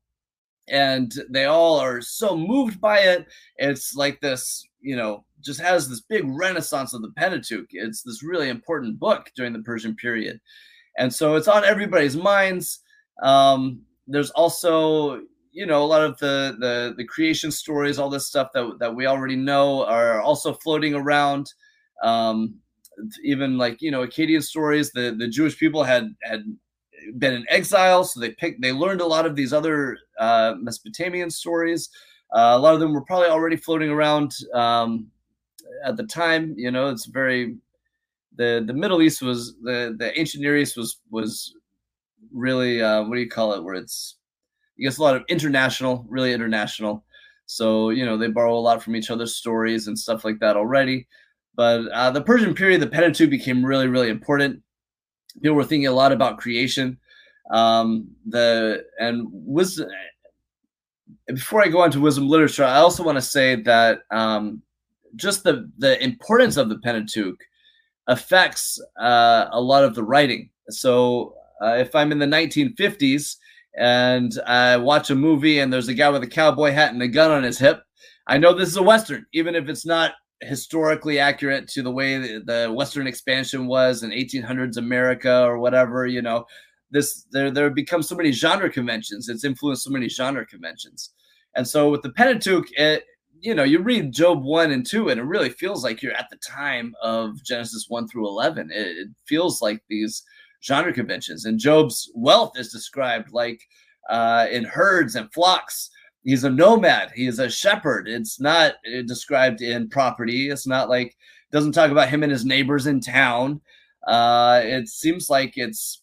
and they all are so moved by it. It's like this, you know, just has this big renaissance of the Pentateuch. It's this really important book during the Persian period, and so it's on everybody's minds. Um, there's also you know a lot of the the the creation stories all this stuff that that we already know are also floating around um even like you know akkadian stories the the jewish people had had been in exile so they picked they learned a lot of these other uh mesopotamian stories uh, a lot of them were probably already floating around um at the time you know it's very the the middle east was the the ancient near east was was really uh, what do you call it? Where it's I guess a lot of international, really international. So you know they borrow a lot from each other's stories and stuff like that already. But uh, the Persian period, the Pentateuch became really, really important. People were thinking a lot about creation. Um, the and wisdom. Before I go on to wisdom literature, I also want to say that um, just the the importance of the Pentateuch affects uh, a lot of the writing. So uh, if I'm in the 1950s and I watch a movie and there's a guy with a cowboy hat and a gun on his hip, I know this is a Western, even if it's not historically accurate to the way the Western expansion was in 1800s America or whatever, you know. This there there become so many genre conventions. It's influenced so many genre conventions. And so with the Pentateuch, it, you know, you read Job 1 and 2, and it really feels like you're at the time of Genesis 1 through 11. It, it feels like these genre conventions. And Job's wealth is described like uh, in herds and flocks. He's a nomad. He is a shepherd. It's not uh, described in property. It's not like doesn't talk about him and his neighbors in town. Uh, it seems like it's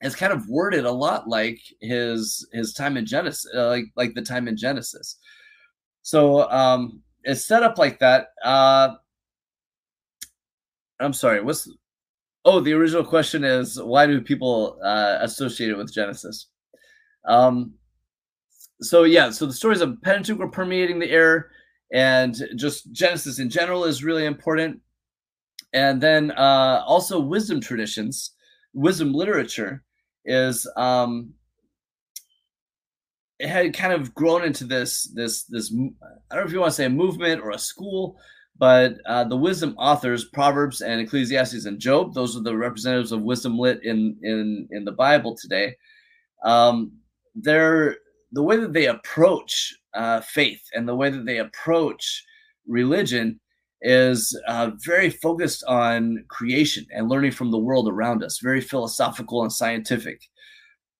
it's kind of worded a lot like his his time in Genesis, uh, like like the time in Genesis. So um, it's set up like that. Uh, I'm sorry. What's Oh, the original question is why do people uh, associate it with Genesis? Um, so yeah, so the stories of Pentateuch are permeating the air, and just Genesis in general is really important. And then uh, also wisdom traditions, wisdom literature is um, it had kind of grown into this this this I don't know if you want to say a movement or a school, but uh, the wisdom authors, Proverbs and Ecclesiastes and Job, those are the representatives of wisdom lit in in in the Bible today. Um, they're the way that they approach uh, faith and the way that they approach religion is uh, very focused on creation and learning from the world around us. Very philosophical and scientific.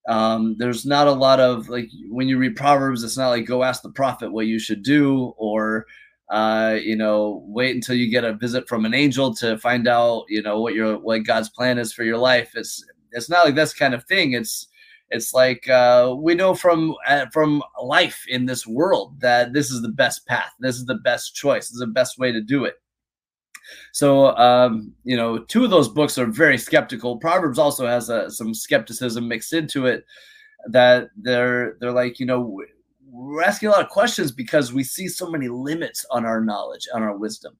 Um, there's not a lot of like when you read Proverbs, it's not like go ask the prophet what you should do or uh, you know, wait until you get a visit from an angel to find out, you know, what your what God's plan is for your life. It's it's not like this kind of thing. It's it's like uh, we know from uh, from life in this world that this is the best path. This is the best choice. This is the best way to do it. So, um, you know, two of those books are very skeptical. Proverbs also has a, some skepticism mixed into it. that they're they're like you know we're asking a lot of questions because we see so many limits on our knowledge on our wisdom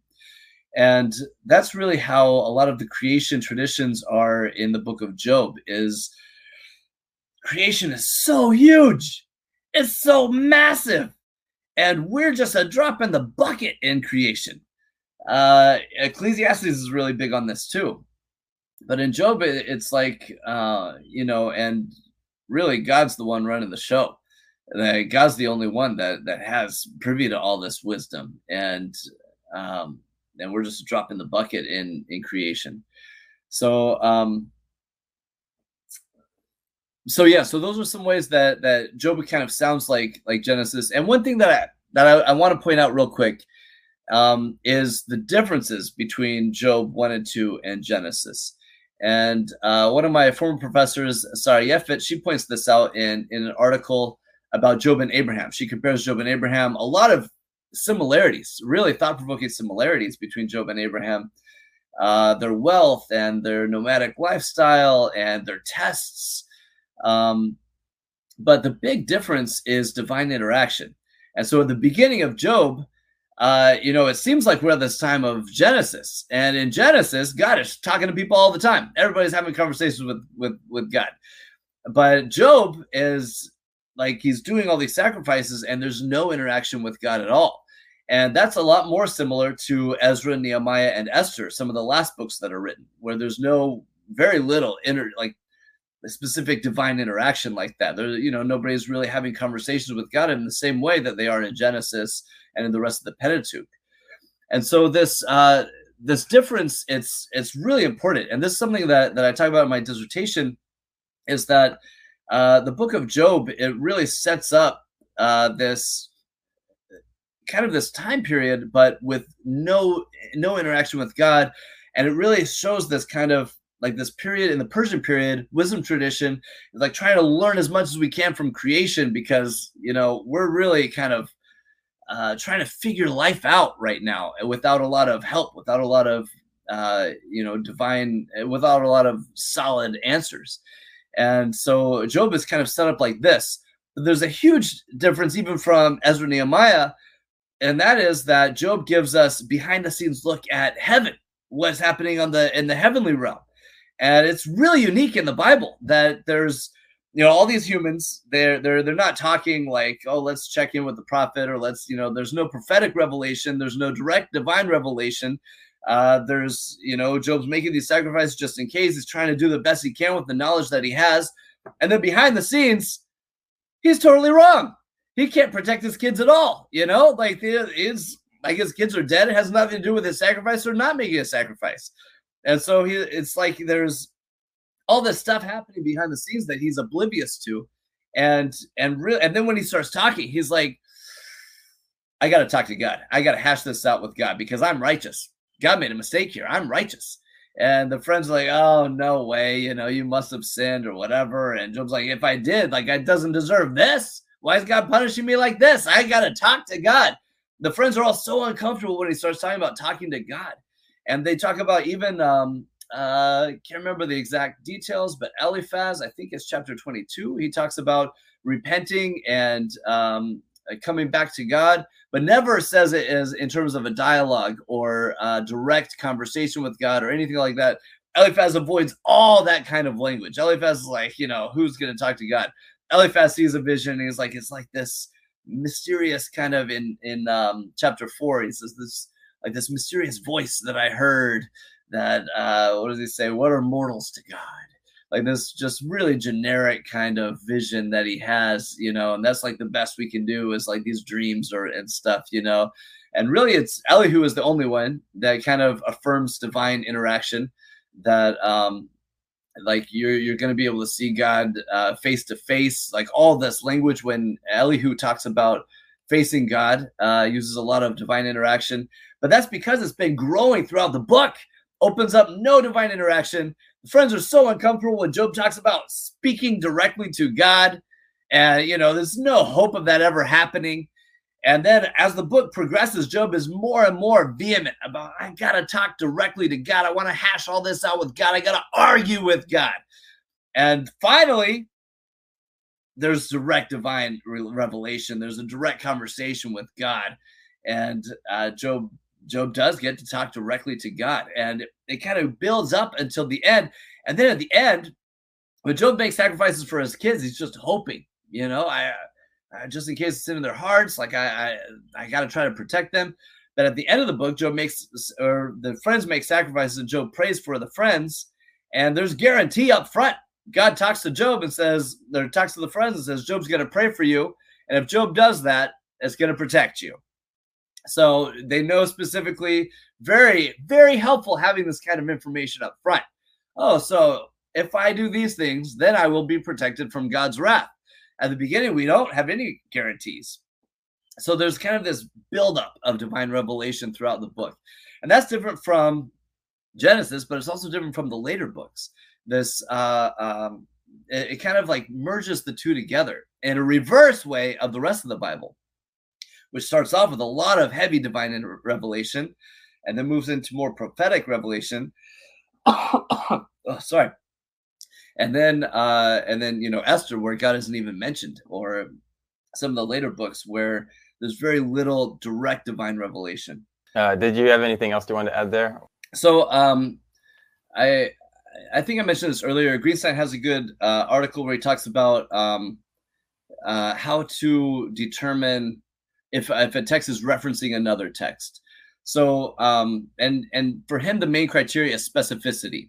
and that's really how a lot of the creation traditions are in the book of job is creation is so huge it's so massive and we're just a drop in the bucket in creation uh ecclesiastes is really big on this too. But in job it's like uh you know and really god's the one running the show. God's the only one that that has privy to all this wisdom. And um and we're just a drop in the bucket in in creation. So um so yeah so those are some ways that that job kind of sounds like like genesis. And one thing that i that i, I want to point out real quick um, is the differences between job 1 and 2 and genesis. And uh, one of my former professors Sarah Yefet, she points this out in in an article about job and abraham. She compares job and abraham a lot of similarities really thought-provoking similarities between job and abraham. Uh, their wealth and their nomadic lifestyle and their tests um, but the big difference is divine interaction. And so at the beginning of Job, uh, you know, it seems like we're at this time of Genesis. And in Genesis, God is talking to people all the time. Everybody's having conversations with with with God. But Job is like he's doing all these sacrifices and there's no interaction with God at all. And that's a lot more similar to Ezra, Nehemiah, and Esther, some of the last books that are written, where there's no very little inner like specific divine interaction like that. There, you know, nobody's really having conversations with God in the same way that they are in Genesis and in the rest of the Pentateuch. And so this uh, this difference, it's it's really important. And this is something that that I talk about in my dissertation, is that uh, the book of Job it really sets up uh, this kind of this time period, but with no no interaction with God, and it really shows this kind of like this period in the Persian period, wisdom tradition, like trying to learn as much as we can from creation because you know we're really kind of uh, trying to figure life out right now without a lot of help, without a lot of uh, you know divine, without a lot of solid answers. And so Job is kind of set up like this. There's a huge difference even from Ezra Nehemiah, and that is that Job gives us behind the scenes look at heaven, what's happening on the in the heavenly realm and it's really unique in the bible that there's you know all these humans they're they're they're not talking like oh let's check in with the prophet or let's you know there's no prophetic revelation there's no direct divine revelation. Uh there's you know job's making these sacrifices just in case he's trying to do the best he can with the knowledge that he has. And then behind the scenes he's totally wrong. He can't protect his kids at all you know? Like his like his kids are dead. It has nothing to do with his sacrifice or not making a sacrifice and so he it's like there's all this stuff happening behind the scenes that he's oblivious to. And and really and then when he starts talking, he's like, I gotta talk to God. I gotta hash this out with God because I'm righteous. God made a mistake here. I'm righteous. And the friend's are like, oh, no way. You know, you must have sinned or whatever. And Job's like, if I did, like, I doesn't deserve this. Why is God punishing me like this? I got to talk to God. The friends are all so uncomfortable when he starts talking about talking to God and they talk about even um, uh, can't remember the exact details, but Eliphaz, I think it's chapter 22. He talks about repenting and um, coming back to God, but never says it is in terms of a dialogue or a direct conversation with God or anything like that. Eliphaz avoids all that kind of language. Eliphaz is like, you know, who's going to talk to God? Eliphaz sees a vision. And he's like, it's like this mysterious kind of in in um, chapter four. He says this like this mysterious voice that I heard that uh what does he say? What are mortals to God? Like this just really generic kind of vision that he has, you know, and that's like the best we can do is like these dreams or and stuff, you know. And really it's Elihu is the only one that kind of affirms divine interaction that um like you're you're going to be able to see God uh, face to face, like all this language when Elihu talks about facing God, uh, uses a lot of divine interaction. But that's because it's been growing throughout the book, opens up no divine interaction. The friends are so uncomfortable when Job talks about speaking directly to God. And, you know, there's no hope of that ever happening. And then as the book progresses, Job is more and more vehement about, I got to talk directly to God. I want to hash all this out with God. I got to argue with God. And finally, there's direct divine revelation. There's a direct conversation with God, and uh, Job Job does get to talk directly to God, and it, it kind of builds up until the end. And then at the end, when Job makes sacrifices for his kids, he's just hoping, you know, I, I just in case it's in their hearts, like I, I, I got to try to protect them. But at the end of the book, Job makes, or the friends make sacrifices, and Job prays for the friends, and there's guarantee up front. God talks to Job and says, or talks to the friends and says, Job's going to pray for you, and if Job does that, it's going to protect you. So they know specifically, very, very helpful having this kind of information up front. Oh, so if I do these things, then I will be protected from God's wrath. At the beginning, we don't have any guarantees. So there's kind of this buildup of divine revelation throughout the book. And that's different from Genesis, but it's also different from the later books. This uh, um, it, it kind of like merges the two together in a reverse way of the rest of the Bible, which starts off with a lot of heavy divine revelation and then moves into more prophetic revelation. [COUGHS] oh, sorry. And then uh and then you know esther where god isn't even mentioned or some of the later books where there's very little direct divine revelation. Uh, did you have anything else you want to add there? So um i i think i mentioned this earlier greenstein has a good uh, article where he talks about um uh, how to determine if if a text is referencing another text so um and and for him the main criteria is specificity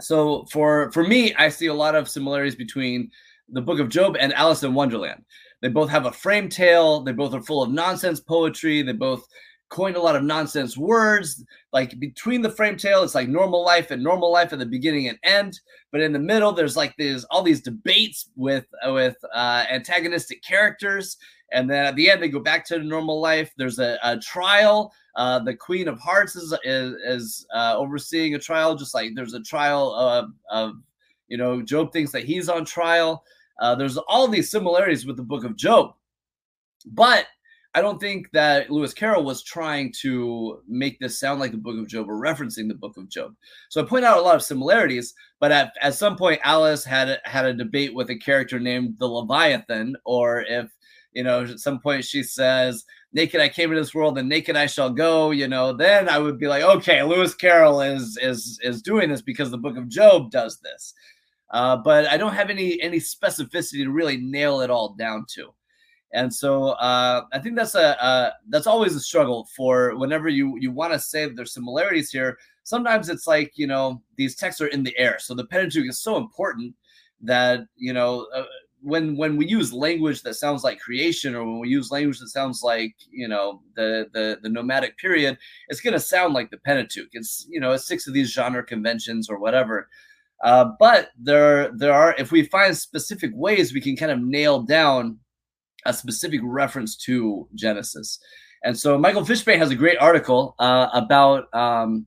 so for for me, I see a lot of similarities between the Book of Job and Alice in Wonderland. They both have a frame tale. They both are full of nonsense poetry. They both coined a lot of nonsense words. Like between the frame tale, it's like normal life and normal life at the beginning and end. But in the middle, there's like there's all these debates with with uh, antagonistic characters. And then at the end, they go back to normal life. There's a, a trial uh, the Queen of Hearts is is, is uh, overseeing a trial, just like there's a trial of, of you know Job thinks that he's on trial. Uh, there's all these similarities with the Book of Job, but I don't think that Lewis Carroll was trying to make this sound like the Book of Job or referencing the Book of Job. So I point out a lot of similarities, but at, at some point Alice had had a debate with a character named the Leviathan, or if you know at some point she says naked I came into this world and naked I shall go, you know, then I would be like, okay, Lewis Carroll is is is doing this because the book of Job does this. Uh, but I don't have any any specificity to really nail it all down to. And so uh, I think that's a uh, that's always a struggle for whenever you you want to say that there's similarities here. Sometimes it's like you know these texts are in the air, so the Pentateuch is so important that you know uh, when when we use language that sounds like creation or when we use language that sounds like you know the the, the nomadic period it's going to sound like the pentateuch it's you know it's six of these genre conventions or whatever uh, but there there are if we find specific ways we can kind of nail down a specific reference to genesis and so michael fishbane has a great article uh, about um,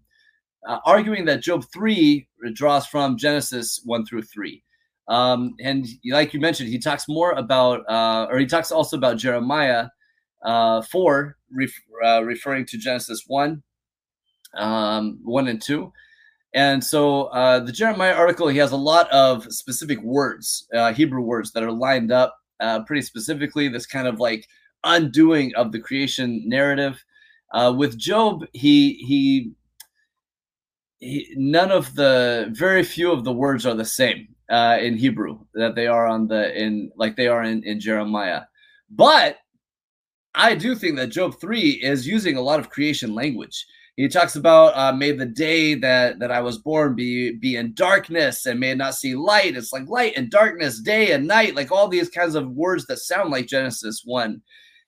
uh, arguing that job 3 draws from genesis 1 through 3 um, and like you mentioned, he talks more about, uh, or he talks also about Jeremiah uh, 4, ref- uh, referring to Genesis 1, um, 1 and 2. And so uh, the Jeremiah article, he has a lot of specific words, uh, Hebrew words that are lined up uh, pretty specifically, this kind of like undoing of the creation narrative. Uh, with Job, he, he, he, none of the, very few of the words are the same uh, in Hebrew that they are on the in like they are in, in Jeremiah. But I do think that Job 3 is using a lot of creation language. He talks about uh, may the day that that I was born be be in darkness and may not see light. It's like light and darkness, day and night, like all these kinds of words that sound like Genesis 1.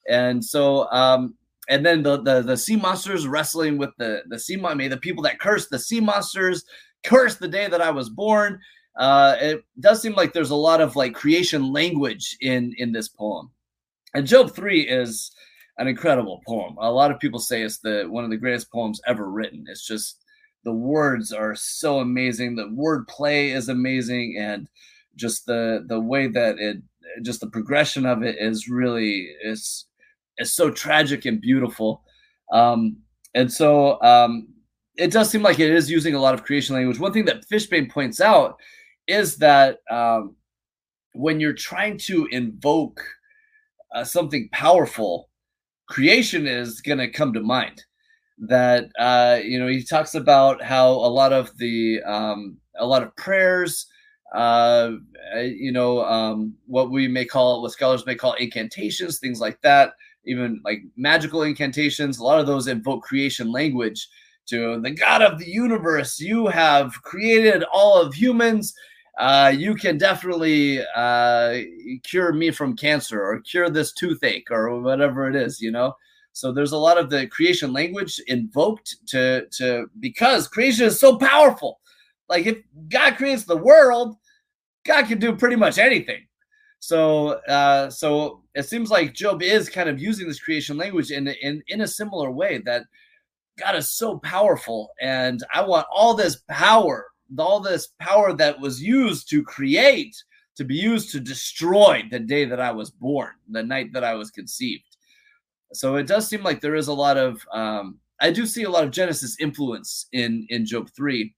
And so um and then the the, the sea monsters wrestling with the the sea may the people that curse the sea monsters curse the day that I was born uh, it does seem like there's a lot of like creation language in in this poem. And Job 3 is an incredible poem. A lot of people say it's the one of the greatest poems ever written. It's just the words are so amazing. The word play is amazing, and just the the way that it just the progression of it is really is is so tragic and beautiful. Um, and so um, it does seem like it is using a lot of creation language. One thing that Fishbane points out is that um, when you're trying to invoke uh, something powerful, creation is going to come to mind. That uh, you know, he talks about how a lot of the um, a lot of prayers, uh, you know, um, what we may call, what scholars may call incantations, things like that, even like magical incantations. A lot of those invoke creation language to the God of the universe. You have created all of humans uh, you can definitely uh, cure me from cancer or cure this toothache or whatever it is, you know. So there's a lot of the creation language invoked to to because creation is so powerful. Like if God creates the world, God can do pretty much anything. So uh, so it seems like Job is kind of using this creation language in in in a similar way that God is so powerful, and I want all this power all this power that was used to create to be used to destroy the day that I was born, the night that I was conceived. So it does seem like there is a lot of um, I do see a lot of Genesis influence in in Job three.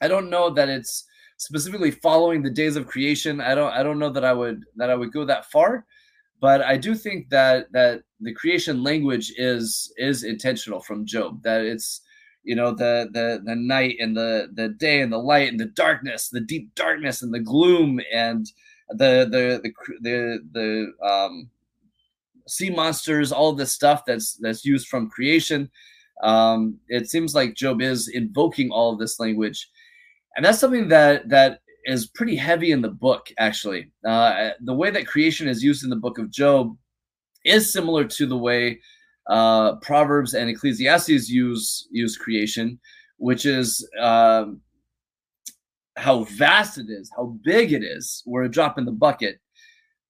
I don't know that it's specifically following the days of creation. I don't I don't know that I would that I would go that far, but I do think that that the creation language is is intentional from Job. That it's you know the the the night and the the day and the light and the darkness the deep darkness and the gloom and the the the the, the um sea monsters all this stuff that's that's used from creation. Um it seems like job is invoking all of this language. And that's something that that is pretty heavy in the book actually. Uh the way that creation is used in the book of job is similar to the way uh, Proverbs and Ecclesiastes use use creation, which is um, how vast it is, how big it is. We're a drop in the bucket.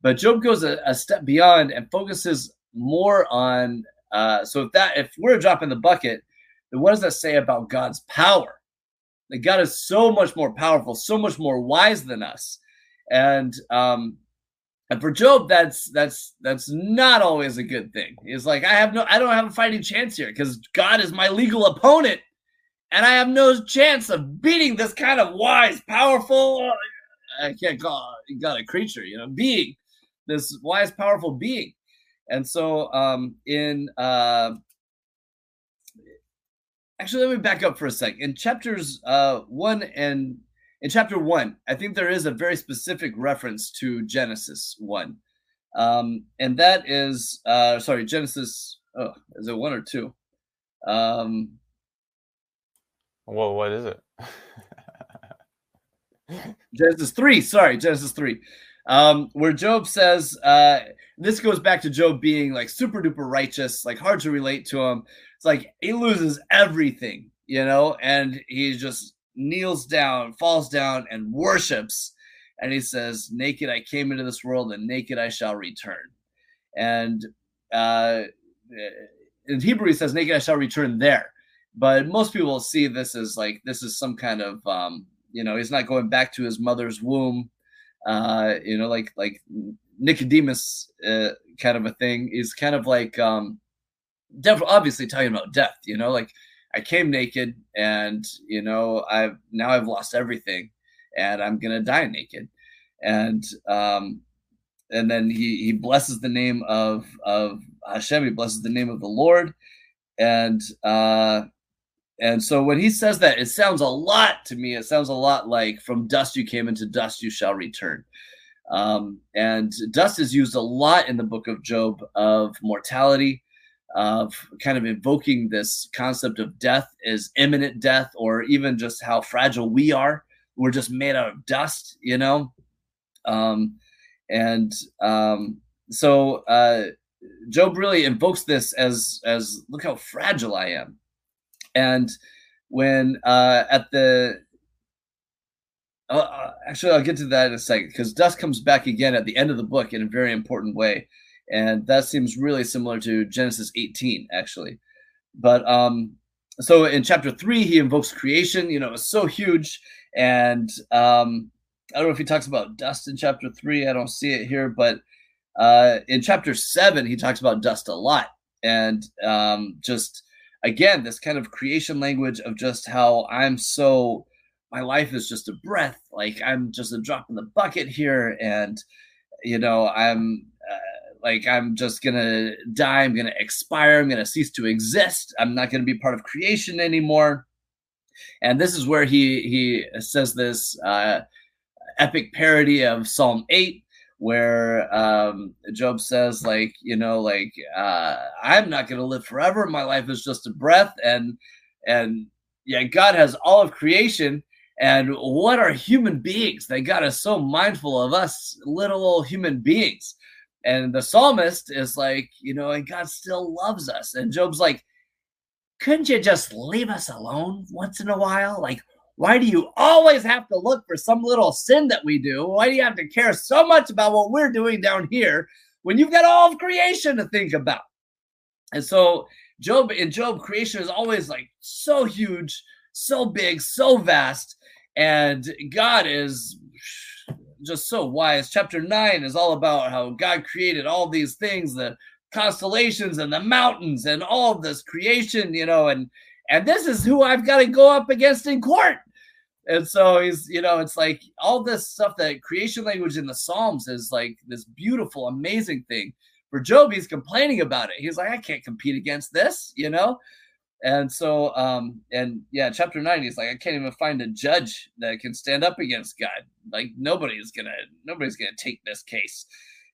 But Job goes a, a step beyond and focuses more on. Uh, so if that if we're a drop in the bucket, then what does that say about God's power? That God is so much more powerful, so much more wise than us, and um, and for Job, that's that's that's not always a good thing. He's like, I have no, I don't have a fighting chance here because God is my legal opponent, and I have no chance of beating this kind of wise, powerful. I can't call God a creature, you know, being this wise, powerful being. And so, um, in uh, actually, let me back up for a sec. In chapters uh, one and in chapter one, I think there is a very specific reference to Genesis one. Um, and that is, uh, sorry, Genesis, oh, is it one or two? Um, well, what is it? [LAUGHS] Genesis 3, sorry, Genesis 3. Um, where Job says, uh, this goes back to Job being like super duper righteous, like hard to relate to him. It's like he loses everything, you know, and he's just kneels down, falls down, and worships. And he says, Naked I came into this world, and naked I shall return. And uh, in Hebrew, he says, Naked I shall return there. But most people see this as like, this is some kind of, um, you know, he's not going back to his mother's womb, uh, you know, like, like Nicodemus uh, kind of a thing. He's kind of like, um, definitely, obviously talking about death, you know, like, I came naked and you know I've now I've lost everything and I'm gonna die naked. And um and then he he blesses the name of of Hashem. He blesses the name of the Lord. And uh and so when he says that it sounds a lot to me. It sounds a lot like from dust you came into dust you shall return. Um and dust is used a lot in the book of Job of mortality of kind of invoking this concept of death as imminent death or even just how fragile we are. We're just made out of dust you know? Um and um so uh job really invokes this as as look how fragile i am. And when uh at the uh, uh actually i'll get to that in a second because dust comes back again at the end of the book in a very important way and that seems really similar to Genesis 18, actually. But um, so in chapter three, he invokes creation. You know, it's so huge, and um, I don't know if he talks about dust in chapter three. I don't see it here, but uh, in chapter seven, he talks about dust a lot, and um, just again this kind of creation language of just how I'm so my life is just a breath. Like I'm just a drop in the bucket here, and you know, I'm uh, like I'm just gonna die. I'm gonna expire. I'm gonna cease to exist. I'm not gonna be part of creation anymore. And this is where he he says this uh, epic parody of Psalm eight, where um, Job says, like, you know, like uh, I'm not gonna live forever. My life is just a breath, and and yeah, God has all of creation. And what are human beings? That God is so mindful of us little old human beings. And the psalmist is like, you know, and God still loves us. And Job's like, couldn't you just leave us alone once in a while? Like, why do you always have to look for some little sin that we do? Why do you have to care so much about what we're doing down here when you've got all of creation to think about? And so Job in Job, creation is always like so huge, so big, so vast, and God is just so wise. Chapter nine is all about how God created all these things, the constellations and the mountains and all this creation, you know, and and this is who I've got to go up against in court. And so he's, you know, it's like all this stuff that creation language in the Psalms is like this beautiful, amazing thing for Job, he's complaining about it. He's like, I can't compete against this, you know? And so, um, and yeah, chapter nine, he's like, I can't even find a judge that can stand up against God. Like nobody's gonna, nobody's gonna take this case.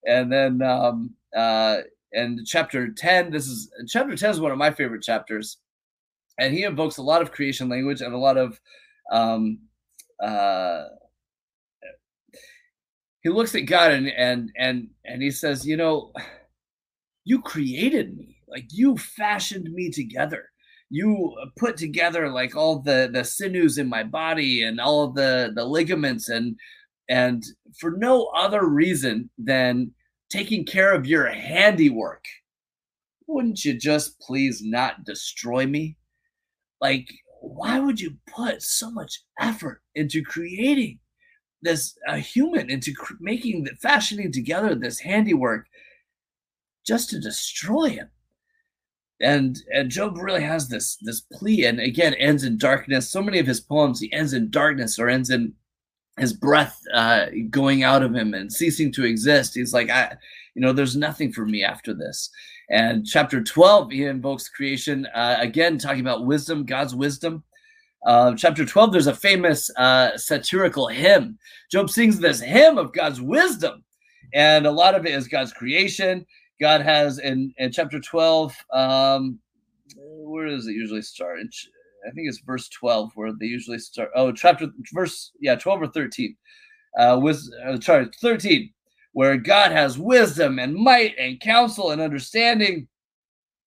And then, um, uh, and chapter 10, this is chapter 10 is one of my favorite chapters. And he invokes a lot of creation language and a lot of, um, uh, he looks at God and, and, and, and he says, you know, you created me like you fashioned me together you put together like all the the sinews in my body and all the the ligaments and and for no other reason than taking care of your handiwork wouldn't you just please not destroy me like why would you put so much effort into creating this a human into cr- making the fashioning together this handiwork just to destroy him. And and Job really has this this plea, and again ends in darkness. So many of his poems, he ends in darkness or ends in his breath uh, going out of him and ceasing to exist. He's like, I, you know, there's nothing for me after this. And chapter 12, he invokes creation uh, again, talking about wisdom, God's wisdom. Uh, chapter 12, there's a famous uh, satirical hymn. Job sings this hymn of God's wisdom, and a lot of it is God's creation. God has in, in chapter 12, um, where does it usually start? I think it's verse 12 where they usually start. Oh, chapter, verse, yeah, 12 or 13. Uh, with, uh, sorry, 13, where God has wisdom and might and counsel and understanding,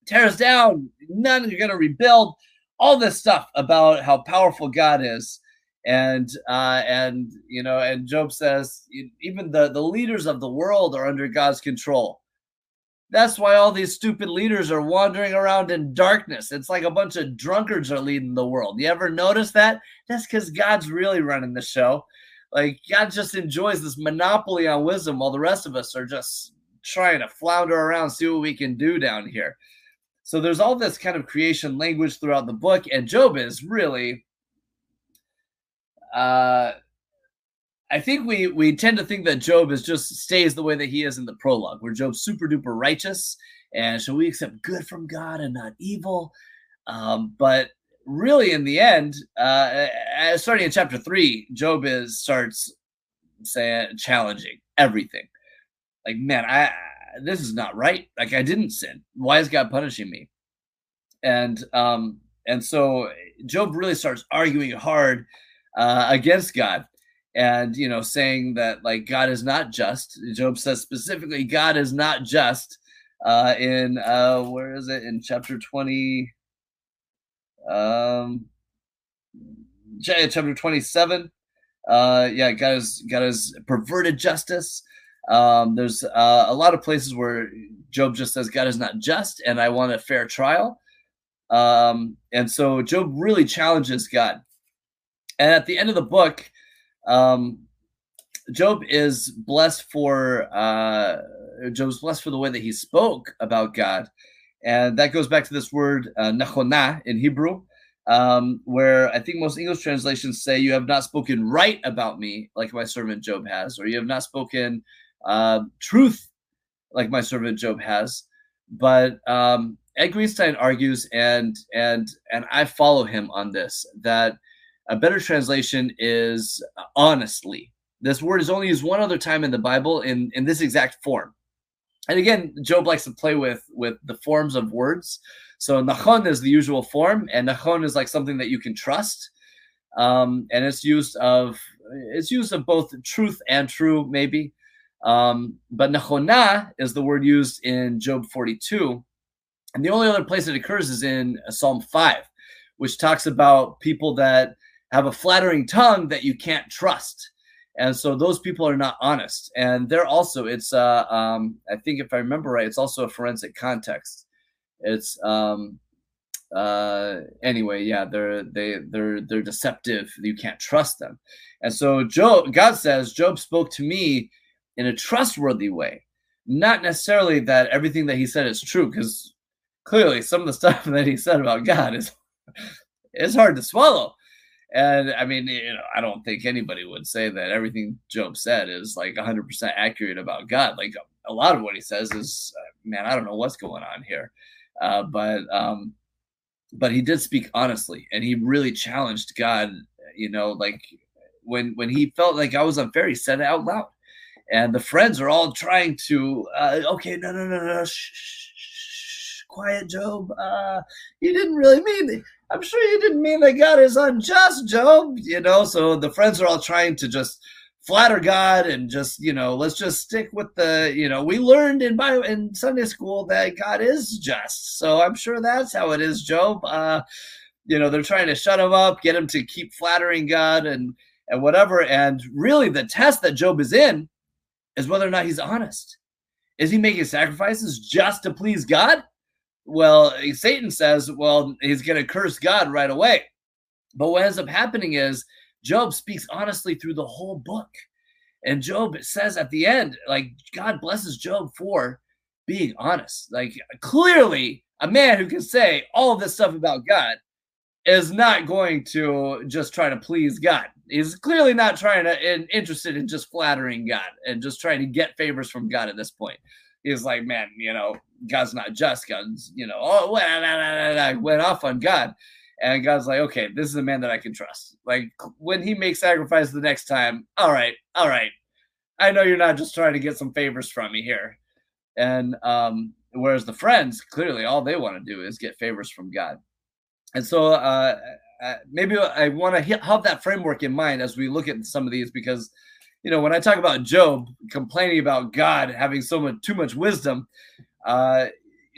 tears down, none you're going to rebuild, all this stuff about how powerful God is and uh, and you know and job says even the the leaders of the world are under god's control that's why all these stupid leaders are wandering around in darkness. It's like a bunch of drunkards are leading the world. You ever notice that? That's because God's really running the show. Like God just enjoys this monopoly on wisdom while the rest of us are just trying to flounder around, see what we can do down here. So there's all this kind of creation language throughout the book, and Job is really uh I think we we tend to think that Job is just stays the way that he is in the prologue, where Job's super duper righteous, and so we accept good from God and not evil. Um, but really, in the end, uh, starting in chapter three, Job is starts saying challenging everything. Like, man, I this is not right. Like, I didn't sin. Why is God punishing me? And um, and so Job really starts arguing hard uh, against God and you know saying that like god is not just. Job says specifically god is not just uh in uh where is it? In chapter 20 um chapter 27 uh yeah god is god is perverted justice. Um there's uh, a lot of places where job just says god is not just and i want a fair trial. Um and so job really challenges god. And at the end of the book um, Job is blessed for uh, Job's blessed for the way that he spoke about God, and that goes back to this word uh, in Hebrew, um, where I think most English translations say, You have not spoken right about me, like my servant Job has, or you have not spoken uh, truth, like my servant Job has. But um, Ed Greenstein argues, and and and I follow him on this, that a better translation is honestly. This word is only used one other time in the Bible in, in this exact form. And again, Job likes to play with with the forms of words. So nachon is the usual form, and nachon is like something that you can trust. Um, and it's used of it's used of both truth and true, maybe. Um, but nachona is the word used in Job 42. And the only other place it occurs is in Psalm 5, which talks about people that have a flattering tongue that you can't trust. And so those people are not honest. And they're also it's uh um i think if i remember right it's also a forensic context. It's um uh anyway yeah they're they they're they're deceptive. You can't trust them. And so job god says job spoke to me in a trustworthy way. Not necessarily that everything that he said is true because clearly some of the [LAUGHS] stuff that he said about god is is hard to swallow and I mean, you know, I don't think anybody would say that everything Job said is like 100% accurate about God. Like a lot of what he says is, uh, man, I don't know what's going on here. Uh, but um, but he did speak honestly, and he really challenged God. You know, like when when he felt like I was unfair, he said it out loud. And the friends are all trying to, uh, okay, no, no, no, no, shh, shh, shh quiet, Job. Uh, you didn't really mean it I'm sure you didn't mean that God is unjust, Job. You know, so the friends are all trying to just flatter God and just, you know, let's just stick with the, you know, we learned in Bible in Sunday school that God is just. So I'm sure that's how it is, Job. Uh, you know, they're trying to shut him up, get him to keep flattering God and and whatever. And really the test that Job is in is whether or not he's honest. Is he making sacrifices just to please God? Well, Satan says, well, he's going to curse God right away. But what ends up happening is Job speaks honestly through the whole book. And Job says at the end, like, God blesses Job for being honest. Like, clearly, a man who can say all this stuff about God is not going to just try to please God. He's clearly not trying to and interested in just flattering God and just trying to get favors from God at this point. He's like, man, you know, God's not just. God's, you know, oh, went off on God. And God's like, okay, this is a man that I can trust. Like when he makes sacrifice the next time, all right, all right. I know you're not just trying to get some favors from me here. And um, whereas the friends, clearly all they want to do is get favors from God. And so uh, uh maybe I want to have that framework in mind as we look at some of these because you know when I talk about Job complaining about God having so much too much wisdom, uh,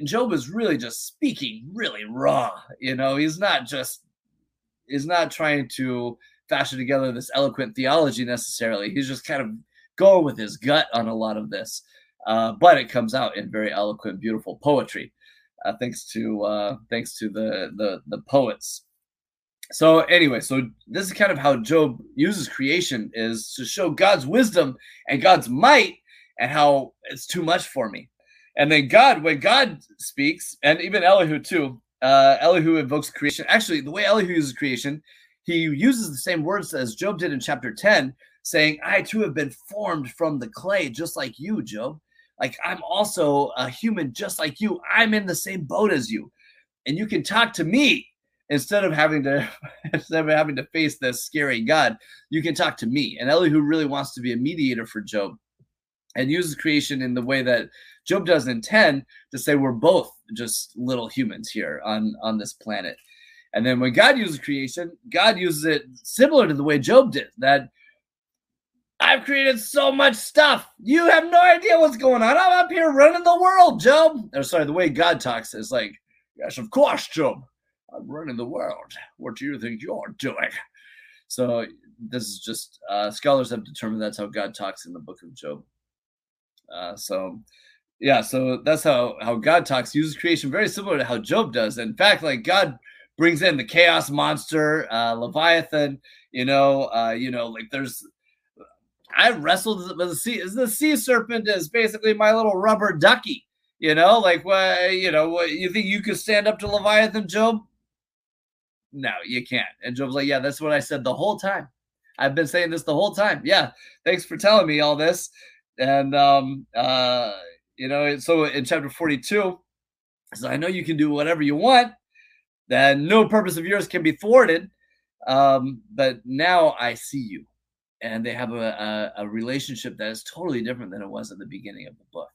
Job is really just speaking really raw. You know, he's not just he's not trying to fashion together this eloquent theology necessarily. He's just kind of going with his gut on a lot of this, uh, but it comes out in very eloquent, beautiful poetry, uh, thanks to uh, thanks to the the the poets. So anyway, so this is kind of how Job uses creation is to show God's wisdom and God's might and how it's too much for me. And then God, when God speaks, and even Elihu too, uh, Elihu invokes creation. Actually, the way Elihu uses creation, he uses the same words as Job did in chapter 10, saying, I too have been formed from the clay, just like you, Job. Like I'm also a human just like you. I'm in the same boat as you. And you can talk to me instead of having to [LAUGHS] instead of having to face this scary God, you can talk to me. And Elihu really wants to be a mediator for Job and uses creation in the way that Job does in 10 to say we're both just little humans here on, on this planet. And then when God uses creation, God uses it similar to the way Job did that I've created so much stuff. You have no idea what's going on. I'm up here running the world, Job. Or sorry, the way God talks is like, yes, of course, Job. I'm running the world. What do you think you're doing? So this is just uh, scholars have determined that's how God talks in the book of Job. Uh, so yeah, so that's how how God talks. Uses creation very similar to how Job does. In fact, like God brings in the chaos monster, uh, Leviathan. You know, uh, you know, like there's. I wrestled with the sea. The sea serpent is basically my little rubber ducky. You know, like what you know, what you think you could stand up to Leviathan, Job? no, you can't. And Job's like, yeah, that's what I said the whole time. I've been saying this the whole time. Yeah, thanks for telling me all this. And um, uh, you know, so in chapter 42, so I know you can do whatever you want, that no purpose of yours can be thwarted. Um, but now I see you. And they have a, a, a relationship that is totally different than it was at the beginning of the book.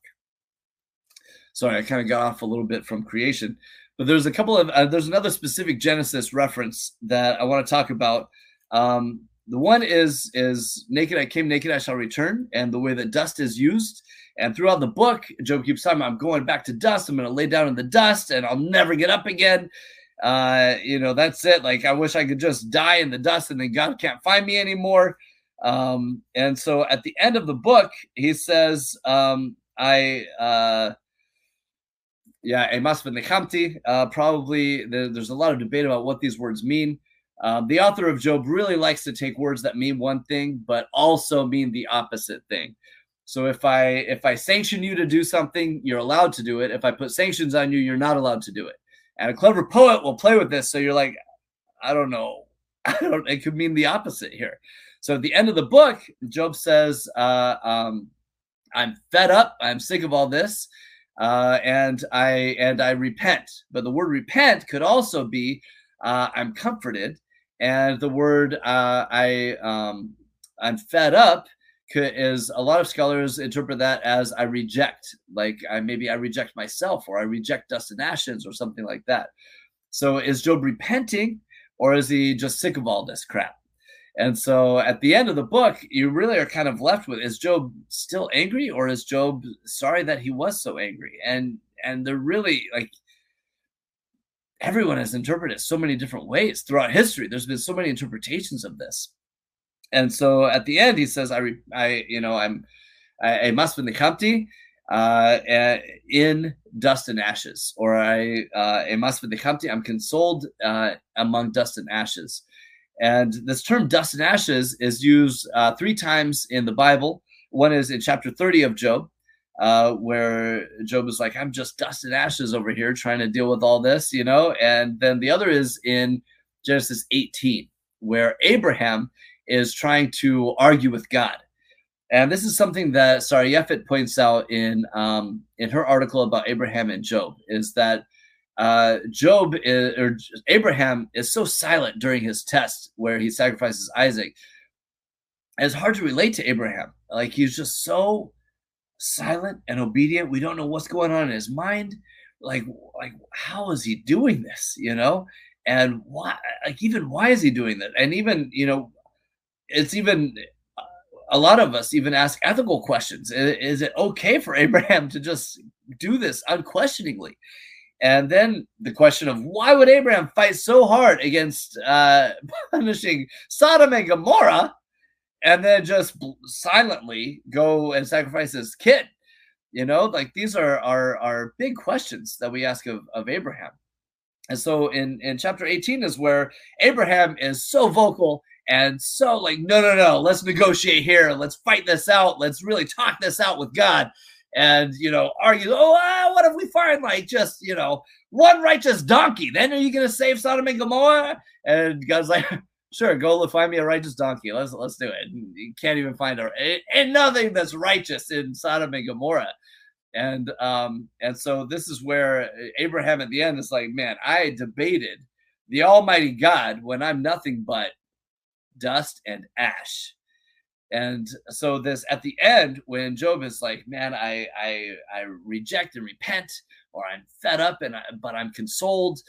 Sorry, I kind of got off a little bit from creation, but there's a couple of uh, there's another specific Genesis reference that I want to talk about. Um, the one is is naked I came, naked I shall return, and the way that dust is used. And throughout the book, Job keeps about I'm going back to dust. I'm going to lay down in the dust, and I'll never get up again. Uh, you know, that's it. Like I wish I could just die in the dust, and then God can't find me anymore. Um, and so at the end of the book, he says, um, I. Uh, yeah, Emas v'nechamti. Uh, probably there, there's a lot of debate about what these words mean. Um, the author of Job really likes to take words that mean one thing, but also mean the opposite thing. So if I if I sanction you to do something, you're allowed to do it. If I put sanctions on you, you're not allowed to do it. And a clever poet will play with this. So you're like, I don't know. [LAUGHS] I don't. It could mean the opposite here. So at the end of the book, Job says, uh, um, "I'm fed up. I'm sick of all this, uh, and I and I repent." But the word repent could also be, uh, "I'm comforted." And the word uh, I um, I'm fed up is a lot of scholars interpret that as I reject, like I maybe I reject myself or I reject dust and ashes or something like that. So is Job repenting or is he just sick of all this crap? And so at the end of the book, you really are kind of left with is Job still angry or is Job sorry that he was so angry? And and they're really like everyone has interpreted so many different ways throughout history. There's been so many interpretations of this. And so at the end, he says, I, I you know, I'm, I, I must v'nechamti uh, in dust and ashes, or I, uh, I must v'nechamti, I'm consoled uh, among dust and ashes. And this term dust and ashes is used uh, three times in the Bible. One is in chapter 30 of Job, uh, where Job is like, I'm just dust and ashes over here trying to deal with all this, you know? And then the other is in Genesis 18, where Abraham is trying to argue with God. And this is something that Sara Japhet points out in um, in her article about Abraham and Job is that uh, Job is, or Abraham is so silent during his test where he sacrifices Isaac. It's hard to relate to Abraham. Like he's just so silent and obedient. We don't know what's going on in his mind. Like, like how is he doing this? You know, and why? Like, even why is he doing that? And even you know, it's even a lot of us even ask ethical questions. Is, is it okay for [LAUGHS] Abraham to just do this unquestioningly? And then the question of why would Abraham fight so hard against uh, [LAUGHS] punishing Sodom and Gomorrah and then just silently go and sacrifice his kid? You know, like these are, our are big questions that we ask of, of Abraham. And so in, in chapter 18 is where Abraham is so vocal and so, like, no, no, no, let's negotiate here. Let's fight this out. Let's really talk this out with God. And, you know, argue, oh, ah, what if we find, like, just, you know, one righteous donkey? Then are you going to save Sodom and Gomorrah? And God's like, [LAUGHS] sure, go find me a righteous donkey. Let's let's do it. And you can't even find a, and nothing that's righteous in Sodom and Gomorrah. And um, and so this is where Abraham at the end is like, man, I debated the Almighty God when I'm nothing but dust and ash. And so this at the end, when Job is like, "Man, I I I reject and repent, or I'm fed up, and I, but I'm consoled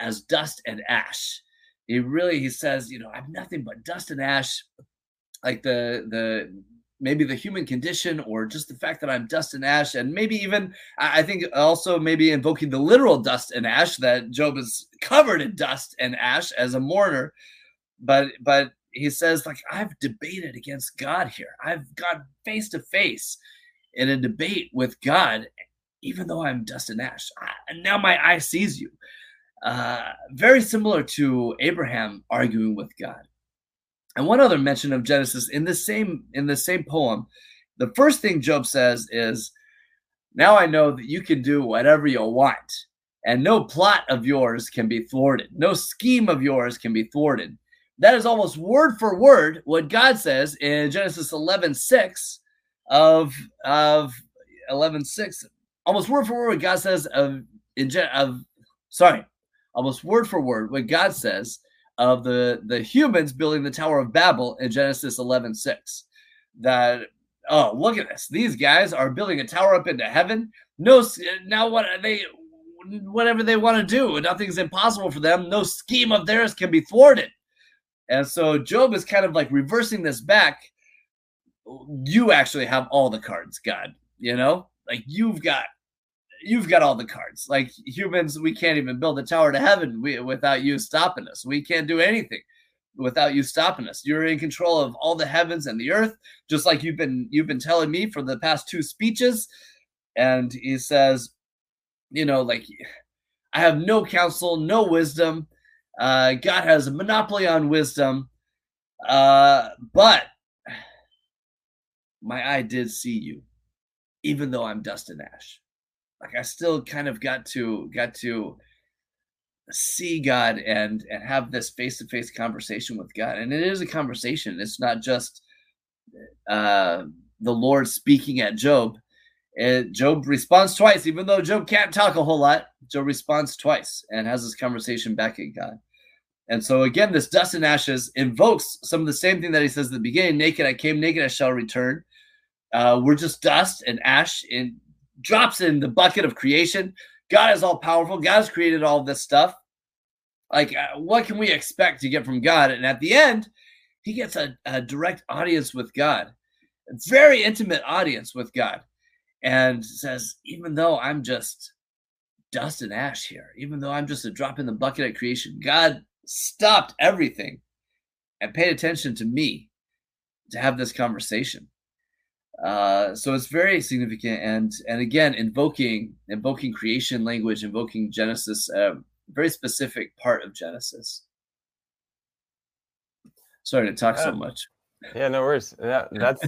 as dust and ash." He really he says, you know, I'm nothing but dust and ash, like the the maybe the human condition or just the fact that I'm dust and ash, and maybe even I think also maybe invoking the literal dust and ash that Job is covered in dust and ash as a mourner, but but he says like i've debated against god here. I've gone face to face in a debate with god even though i'm dust and ash. And now my eye sees you uh, very similar to abraham arguing with god and one other mention of genesis in the same in the same poem the first thing job says is now i know that you can do whatever you want and no plot of yours can be thwarted. No scheme of yours can be thwarted. That is almost word for word what God says in Genesis 11 6 of, of 11 6. Almost word for word what God says of, in, of sorry, almost word for word what God says of the, the humans building the Tower of Babel in Genesis 11 6. That, oh, look at this. These guys are building a tower up into heaven. No, now what they whatever they want to do. Nothing's impossible for them. No scheme of theirs can be thwarted. And so Job is kind of like reversing this back. You actually have all the cards, God. You know, like you've got you've got all the cards. Like humans, we can't even build a tower to heaven without you stopping us. We can't do anything without you stopping us. You're in control of all the heavens and the earth, just like you've been you've been telling me for the past two speeches. And he says, you know, like I have no counsel, no wisdom. Uh, God has a monopoly on wisdom. Uh, but my eye did see you, even though I'm dust and ash. Like I still kind of got to got to see God and and have this face to face conversation with God. And it is a conversation. It's not just uh, the Lord speaking at Job. And Job responds twice, even though Job can't talk a whole lot. Job responds twice and has this conversation back at God. And so again, this dust and ashes invokes some of the same thing that he says at the beginning: "Naked I came, naked I shall return." Uh, we're just dust and ash, and drops in the bucket of creation. God is all powerful. God has created all this stuff. Like, uh, what can we expect to get from God? And at the end, he gets a, a direct audience with God, a very intimate audience with God and says, even though I'm just dust and ash here, even though I'm just a drop in the bucket of creation, God stopped everything and paid attention to me to have this conversation. Uh, so it's very significant, and and again, invoking invoking creation language, invoking Genesis, uh, very specific part of Genesis. Sorry to talk so much. Yeah, no worries. That, [LAUGHS] that's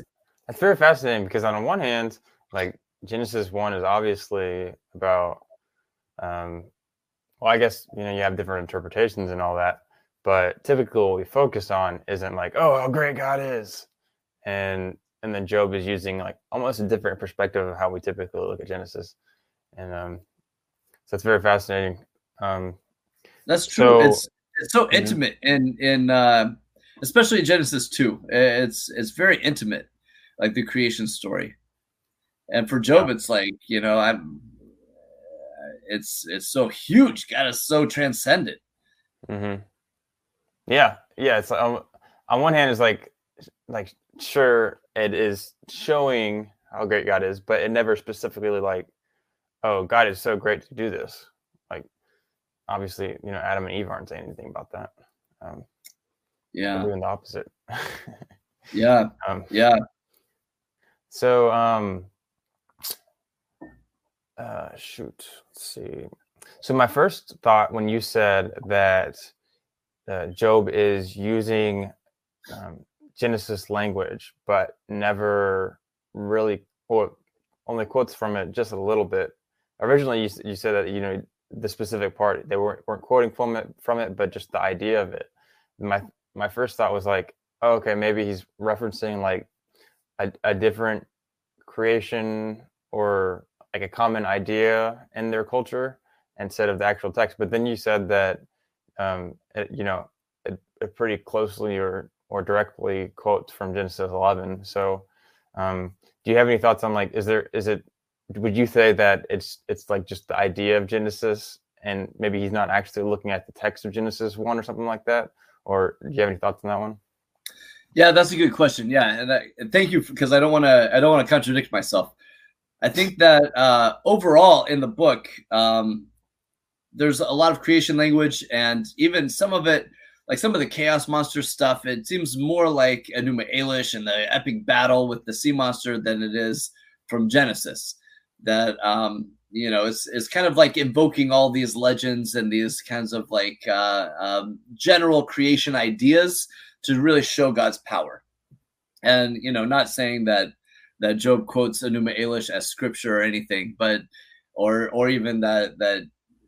that's very fascinating because on one hand, like Genesis one is obviously about um well, I guess you know you have different interpretations and all that, but typically what we focus on isn't like, oh, how great God is, and and then Job is using like almost a different perspective of how we typically look at Genesis, and um, so it's very fascinating. Um, That's true. So, it's it's so mm-hmm. intimate in in uh, especially Genesis two. It's it's very intimate, like the creation story. And for Job, yeah. it's like you know, I'm. It's it's so huge. God is so transcendent. Mm-hmm. Yeah, yeah. It's um, on one hand, it's like like sure it is showing how great God is, but it never specifically like, oh, God is so great to do this. Like, obviously, you know, Adam and Eve aren't saying anything about that. Um, yeah, doing the opposite. yeah, [LAUGHS] um, yeah. So, um, uh, shoot, let's see. So my first thought when you said that uh, Job is using um, Genesis language, but never really quote only quotes from it just a little bit. Originally, you, you said that you know the specific part they weren't, weren't quoting from it from it, but just the idea of it. My my first thought was like, oh, okay, maybe he's referencing like a, a different creation or like a common idea in their culture instead of the actual text. But then you said that, um, it, you know, it, it, pretty closely or or directly quotes from Genesis 11. So, um, do you have any thoughts on like, is there is it? Would you say that it's it's like just the idea of Genesis, and maybe he's not actually looking at the text of Genesis one or something like that? Or do you have any thoughts on that one? Yeah, that's a good question. Yeah, and, I, and thank you because I don't want to I don't want to contradict myself. I think that uh, overall in the book, um, there's a lot of creation language, and even some of it, like some of the chaos monster stuff, it seems more like Enuma Elish and the epic battle with the sea monster than it is from Genesis. That um, you know, it's it's kind of like invoking all these legends and these kinds of like uh, um, general creation ideas to really show God's power. And you know, not saying that that Job quotes Enuma Elish as scripture or anything, but or or even that that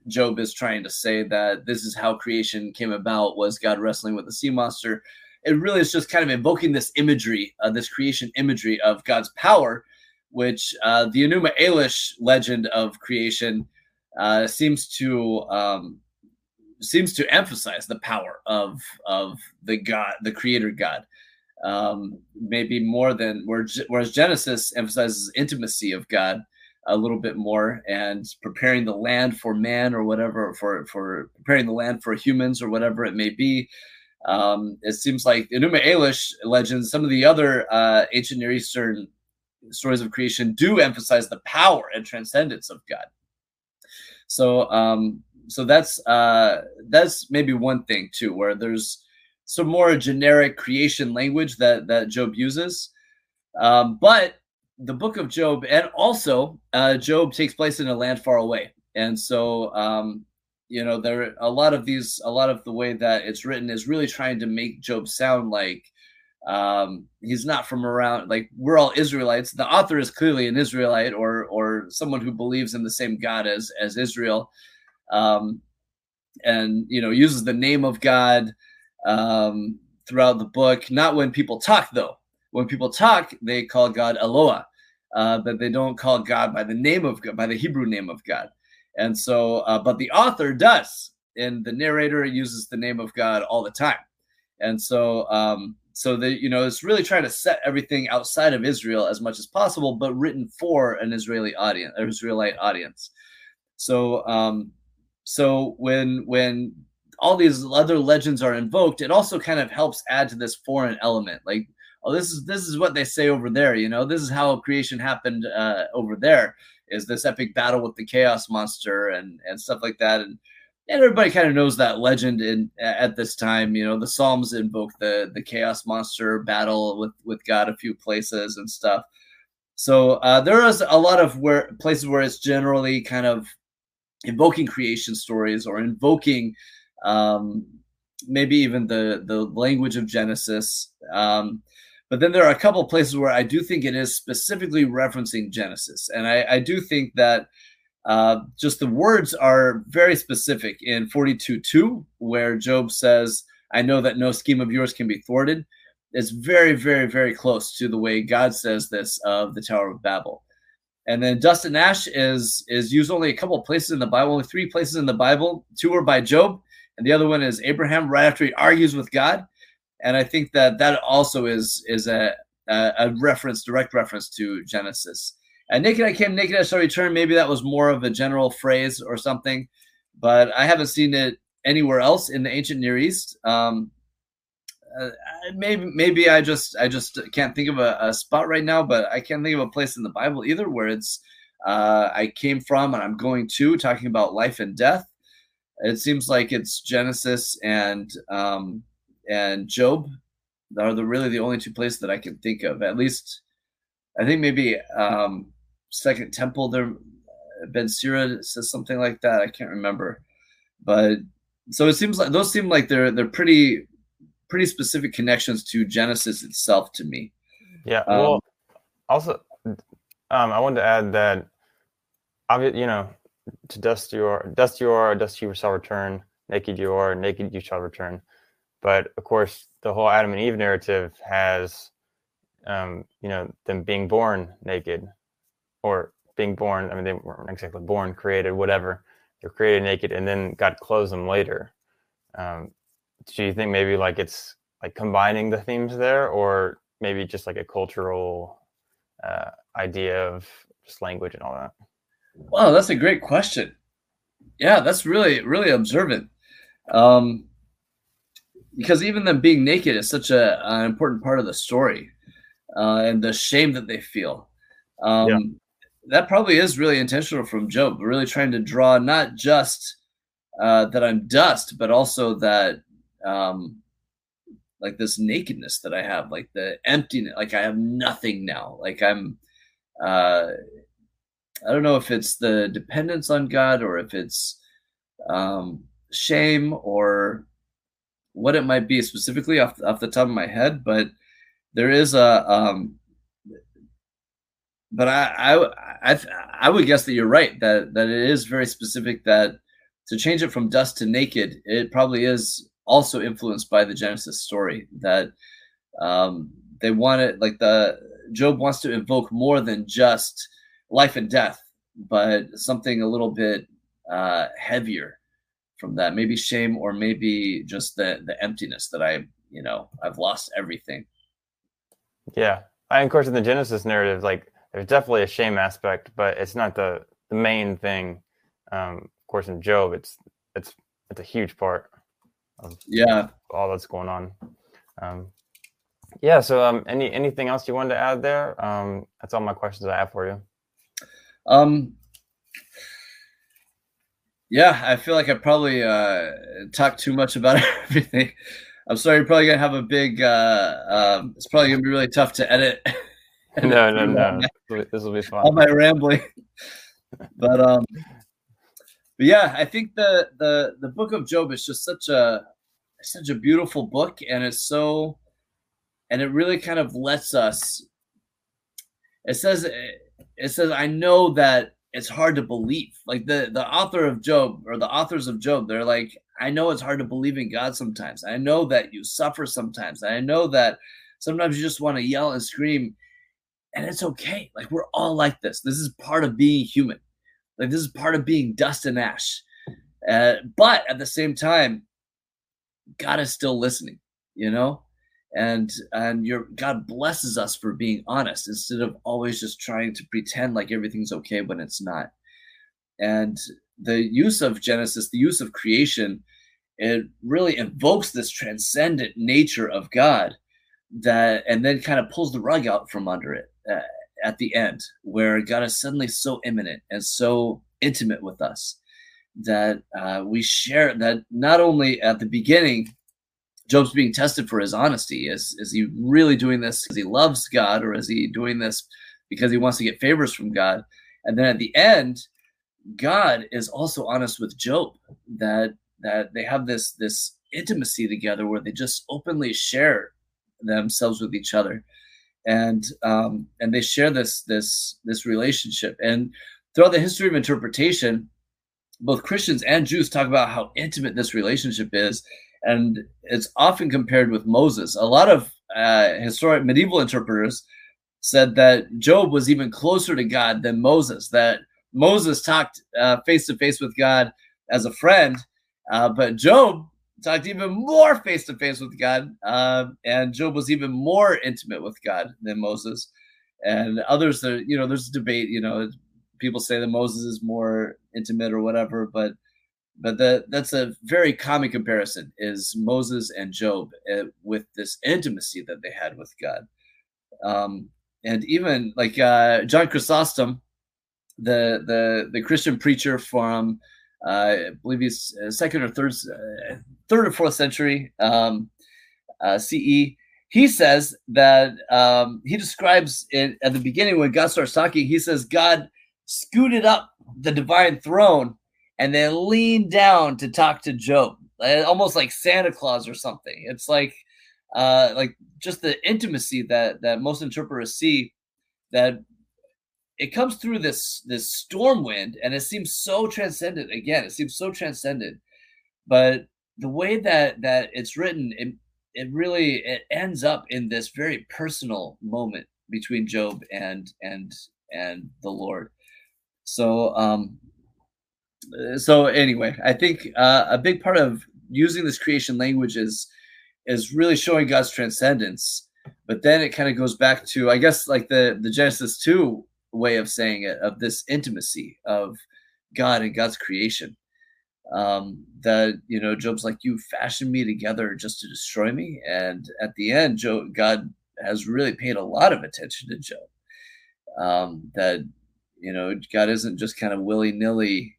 Job is trying to say that this is how creation came about was God wrestling with the sea monster. It really is just kind of invoking this imagery, uh, this creation imagery of God's power, which uh, the Enuma Elish legend of creation uh, seems to um, seems to emphasize the power of of the God, the Creator God, um, maybe more than whereas Genesis emphasizes intimacy of God a little bit more and preparing the land for man or whatever for for preparing the land for humans or whatever it may be. Um, it seems like Enuma Elish legends, some of the other uh, ancient Near Eastern stories of creation do emphasize the power and transcendence of God. So, um, so that's uh, that's maybe one thing too, where there's some more generic creation language that that Job uses, um, but the book of Job, and also uh, Job takes place in a land far away, and so um, you know there are a lot of these, a lot of the way that it's written is really trying to make Job sound like um, he's not from around. Like we're all Israelites. The author is clearly an Israelite or or someone who believes in the same God as as Israel, um, and you know uses the name of God um, throughout the book. Not when people talk though. When people talk, they call God Eloah uh, but they don't call God by the name of God, by the Hebrew name of God. And so, uh, but the author does, and the narrator uses the name of God all the time. And so, um, so the you know, it's really trying to set everything outside of Israel as much as possible, but written for an Israeli audience, an Israelite audience. So, um, so when when all these other legends are invoked, it also kind of helps add to this foreign element, like oh this is this is what they say over there you know? This is how creation happened uh, over there is this epic battle with the chaos monster and and stuff like that. And and everybody kind of knows that legend in at this time you know? The psalms invoke the the chaos monster battle with with god a few places and stuff. So uh, there is a lot of where places where it's generally kind of invoking creation stories or invoking um, maybe even the the language of genesis. Um, but then there are a couple places where I do think it is specifically referencing Genesis. And I, I do think that uh, just the words are very specific in 42.2, where Job says, I know that no scheme of yours can be thwarted. It's very, very, very close to the way God says this of the Tower of Babel. And then dust and ash is is used only a couple of places in the Bible, only three places in the Bible. Two are by Job, and the other one is Abraham right after he argues with God and I think that that also is is a a, reference, direct reference to Genesis. And naked I came, naked I shall return. Maybe that was more of a general phrase or something, but I haven't seen it anywhere else in the ancient Near East. Um, uh, maybe maybe I just I just can't think of a, a, spot right now, but I can't think of a place in the Bible either where it's uh, I came from and I'm going to talking about life and death. It seems like it's Genesis and um, and Job are the really the only two places that I can think of. At least, I think maybe um, Second Temple there. Ben Sira says something like that. I can't remember, but so it seems like those seem like they're they're pretty pretty specific connections to Genesis itself to me. Yeah. Well, um, also, um, I wanted to add that, you know, to dust you are, dust you are, dust you shall return. Naked you are, naked you shall return. But of course, the whole Adam and Eve narrative has, um, you know, them being born naked, or being born. I mean, they weren't exactly born, created, whatever. They're created naked, and then God clothes them later. Um, do you think maybe like it's like combining the themes there, or maybe just like a cultural uh, idea of just language and all that? Wow, that's a great question. Yeah, that's really really observant. Um, because even them being naked is such a, an important part of the story uh, and the shame that they feel. Um, yeah. That probably is really intentional from Job, really trying to draw not just uh, that I'm dust, but also that um, like this nakedness that I have, like the emptiness, like I have nothing now. Like I'm, uh, I don't know if it's the dependence on God or if it's um, shame or what it might be specifically off, off the top of my head, but there is a um, but I, I I I would guess that you're right that that it is very specific that to change it from dust to naked, it probably is also influenced by the Genesis story that um, they wanted, like the Job wants to invoke more than just life and death, but something a little bit uh, heavier from that. Maybe shame, or maybe just the the emptiness that I, you know, I've lost everything. Yeah, I, of course, in the Genesis narrative, like there's definitely a shame aspect, but it's not the the main thing. Um, of course, in Job, it's it's it's a huge part of yeah all that's going on. Um, yeah. So, um, any anything else you wanted to add there? Um, that's all my questions I have for you. Um. Yeah, I feel like I probably uh, talked too much about [LAUGHS] everything. I'm sorry. You're probably gonna have a big. Uh, uh, it's probably gonna be really tough to edit. [LAUGHS] no, no, no. This will be fun. All my rambling, but um, but yeah, I think the the the book of Job is just such a such a beautiful book, and it's so, and it really kind of lets us. It says, it says, I know that it's hard to believe. Like the the author of Job or the authors of Job, they're like, I know it's hard to believe in God sometimes. I know that you suffer sometimes. I know that sometimes you just want to yell and scream, and it's okay. Like we're all like this. This is part of being human. Like this is part of being dust and ash. Uh, but at the same time, God is still listening, you know? And and your God blesses us for being honest instead of always just trying to pretend like everything's okay when it's not. And the use of Genesis, the use of creation, it really invokes this transcendent nature of God that and then kind of pulls the rug out from under it uh, at the end where God is suddenly so immanent and so intimate with us that uh, we share that not only at the beginning job's being tested for his honesty. Is is he really doing this because he loves god or is he doing this because he wants to get favors from god? And then at the end god is also honest with job that that they have this this intimacy together where they just openly share themselves with each other. And um and they share this this this relationship. And throughout the history of interpretation both Christians and Jews talk about how intimate this relationship is, and it's often compared with Moses. A lot of uh, historic medieval interpreters said that Job was even closer to God than Moses. That Moses talked face to face with God as a friend, uh, but Job talked even more face to face with God, uh, and Job was even more intimate with God than Moses. And others, that you know, there's a debate. You know, people say that Moses is more intimate or whatever, but but the, that's a very common comparison is Moses and Job uh, with this intimacy that they had with God. Um, and even like uh, John Chrysostom, the the the Christian preacher from uh, I believe he's uh, second or third uh, third or fourth century um, uh, CE. He says that um, he describes it at the beginning when God starts talking. He says God scooted up the divine throne and then lean down to talk to Job, almost like Santa Claus or something. It's like, uh, like just the intimacy that that most interpreters see that it comes through this this storm wind and it seems so transcendent. Again it seems so transcendent. But the way that that it's written it, it really it ends up in this very personal moment between job and and and the lord. So, um, so anyway, I think uh, a big part of using this creation language is is really showing God's transcendence. But then it kind of goes back to, I guess, like the the Genesis two way of saying it, of this intimacy of God and God's creation. Um, that you know, Job's like, "You fashioned me together just to destroy me," and at the end, Job, God has really paid a lot of attention to Job. Um, that you know, God isn't just kind of willy nilly.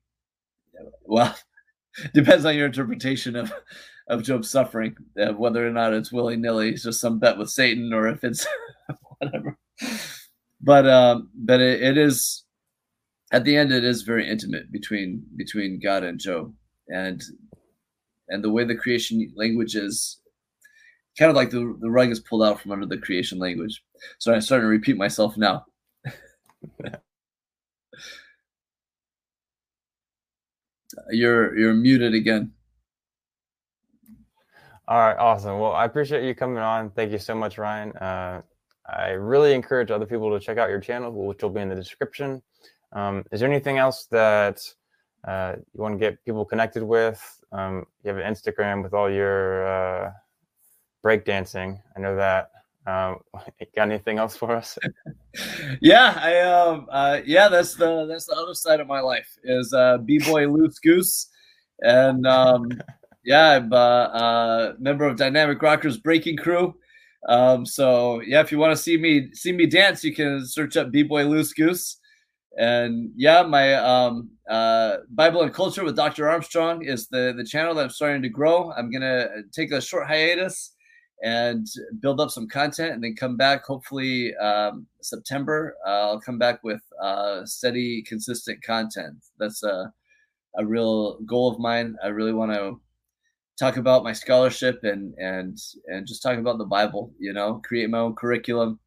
Well, [LAUGHS] depends on your interpretation of of Job's suffering, uh, whether or not it's willy nilly, it's just some bet with Satan, or if it's [LAUGHS] whatever. But um, but it, it is at the end, it is very intimate between between God and Job, and and the way the creation language is kind of like the, the rug is pulled out from under the creation language. So I'm starting to repeat myself now. [LAUGHS] you're you're muted again. All right, awesome. Well, I appreciate you coming on. Thank you so much, Ryan. Uh, I really encourage other people to check out your channel, which will be in the description. Um, is there anything else that uh, you want to get people connected with? Um, you have an Instagram with all your uh, breakdancing. I know that. Um, [LAUGHS] got anything else for us? [LAUGHS] yeah, I um, uh, yeah, that's the that's the other side of my life is uh, b boy [LAUGHS] loose goose, and um, yeah, I'm a uh, uh, member of Dynamic Rockers Breaking Crew. Um, so yeah, if you want to see me see me dance, you can search up b boy loose goose. And yeah, my um, uh, Bible and culture with Dr. Armstrong is the the channel that I'm starting to grow. I'm gonna take a short hiatus and build up some content, and then come back. Hopefully, um, September. Uh, I'll come back with uh, steady, consistent content. That's a a real goal of mine. I really want to talk about my scholarship and and and just talk about the Bible. You know, create my own curriculum.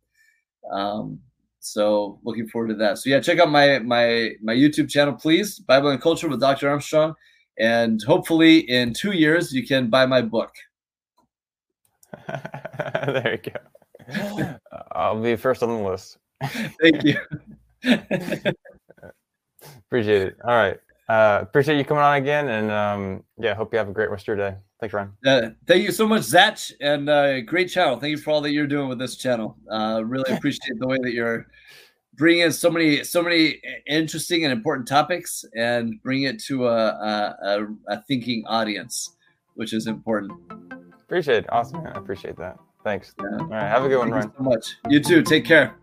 Um, so looking forward to that. So yeah, check out my my my YouTube channel, please. Bible and Culture with Dr. Armstrong, and hopefully in two years you can buy my book. [LAUGHS] there you go. I'll be first on the list. Thank you. [LAUGHS] appreciate it. All right. Uh, appreciate you coming on again, and um, yeah, hope you have a great rest of your day. Thanks, Ryan. Uh, thank you so much, Zach, and uh, great channel. Thank you for all that you're doing with this channel. Uh, really appreciate the way that you're bringing in so many, so many interesting and important topics, and bring it to a, a, a thinking audience, which is important. Appreciate it. Awesome. Man. I appreciate that. Thanks. Yeah. All right. Have a good Thank one, Ryan. so much. You too. Take care.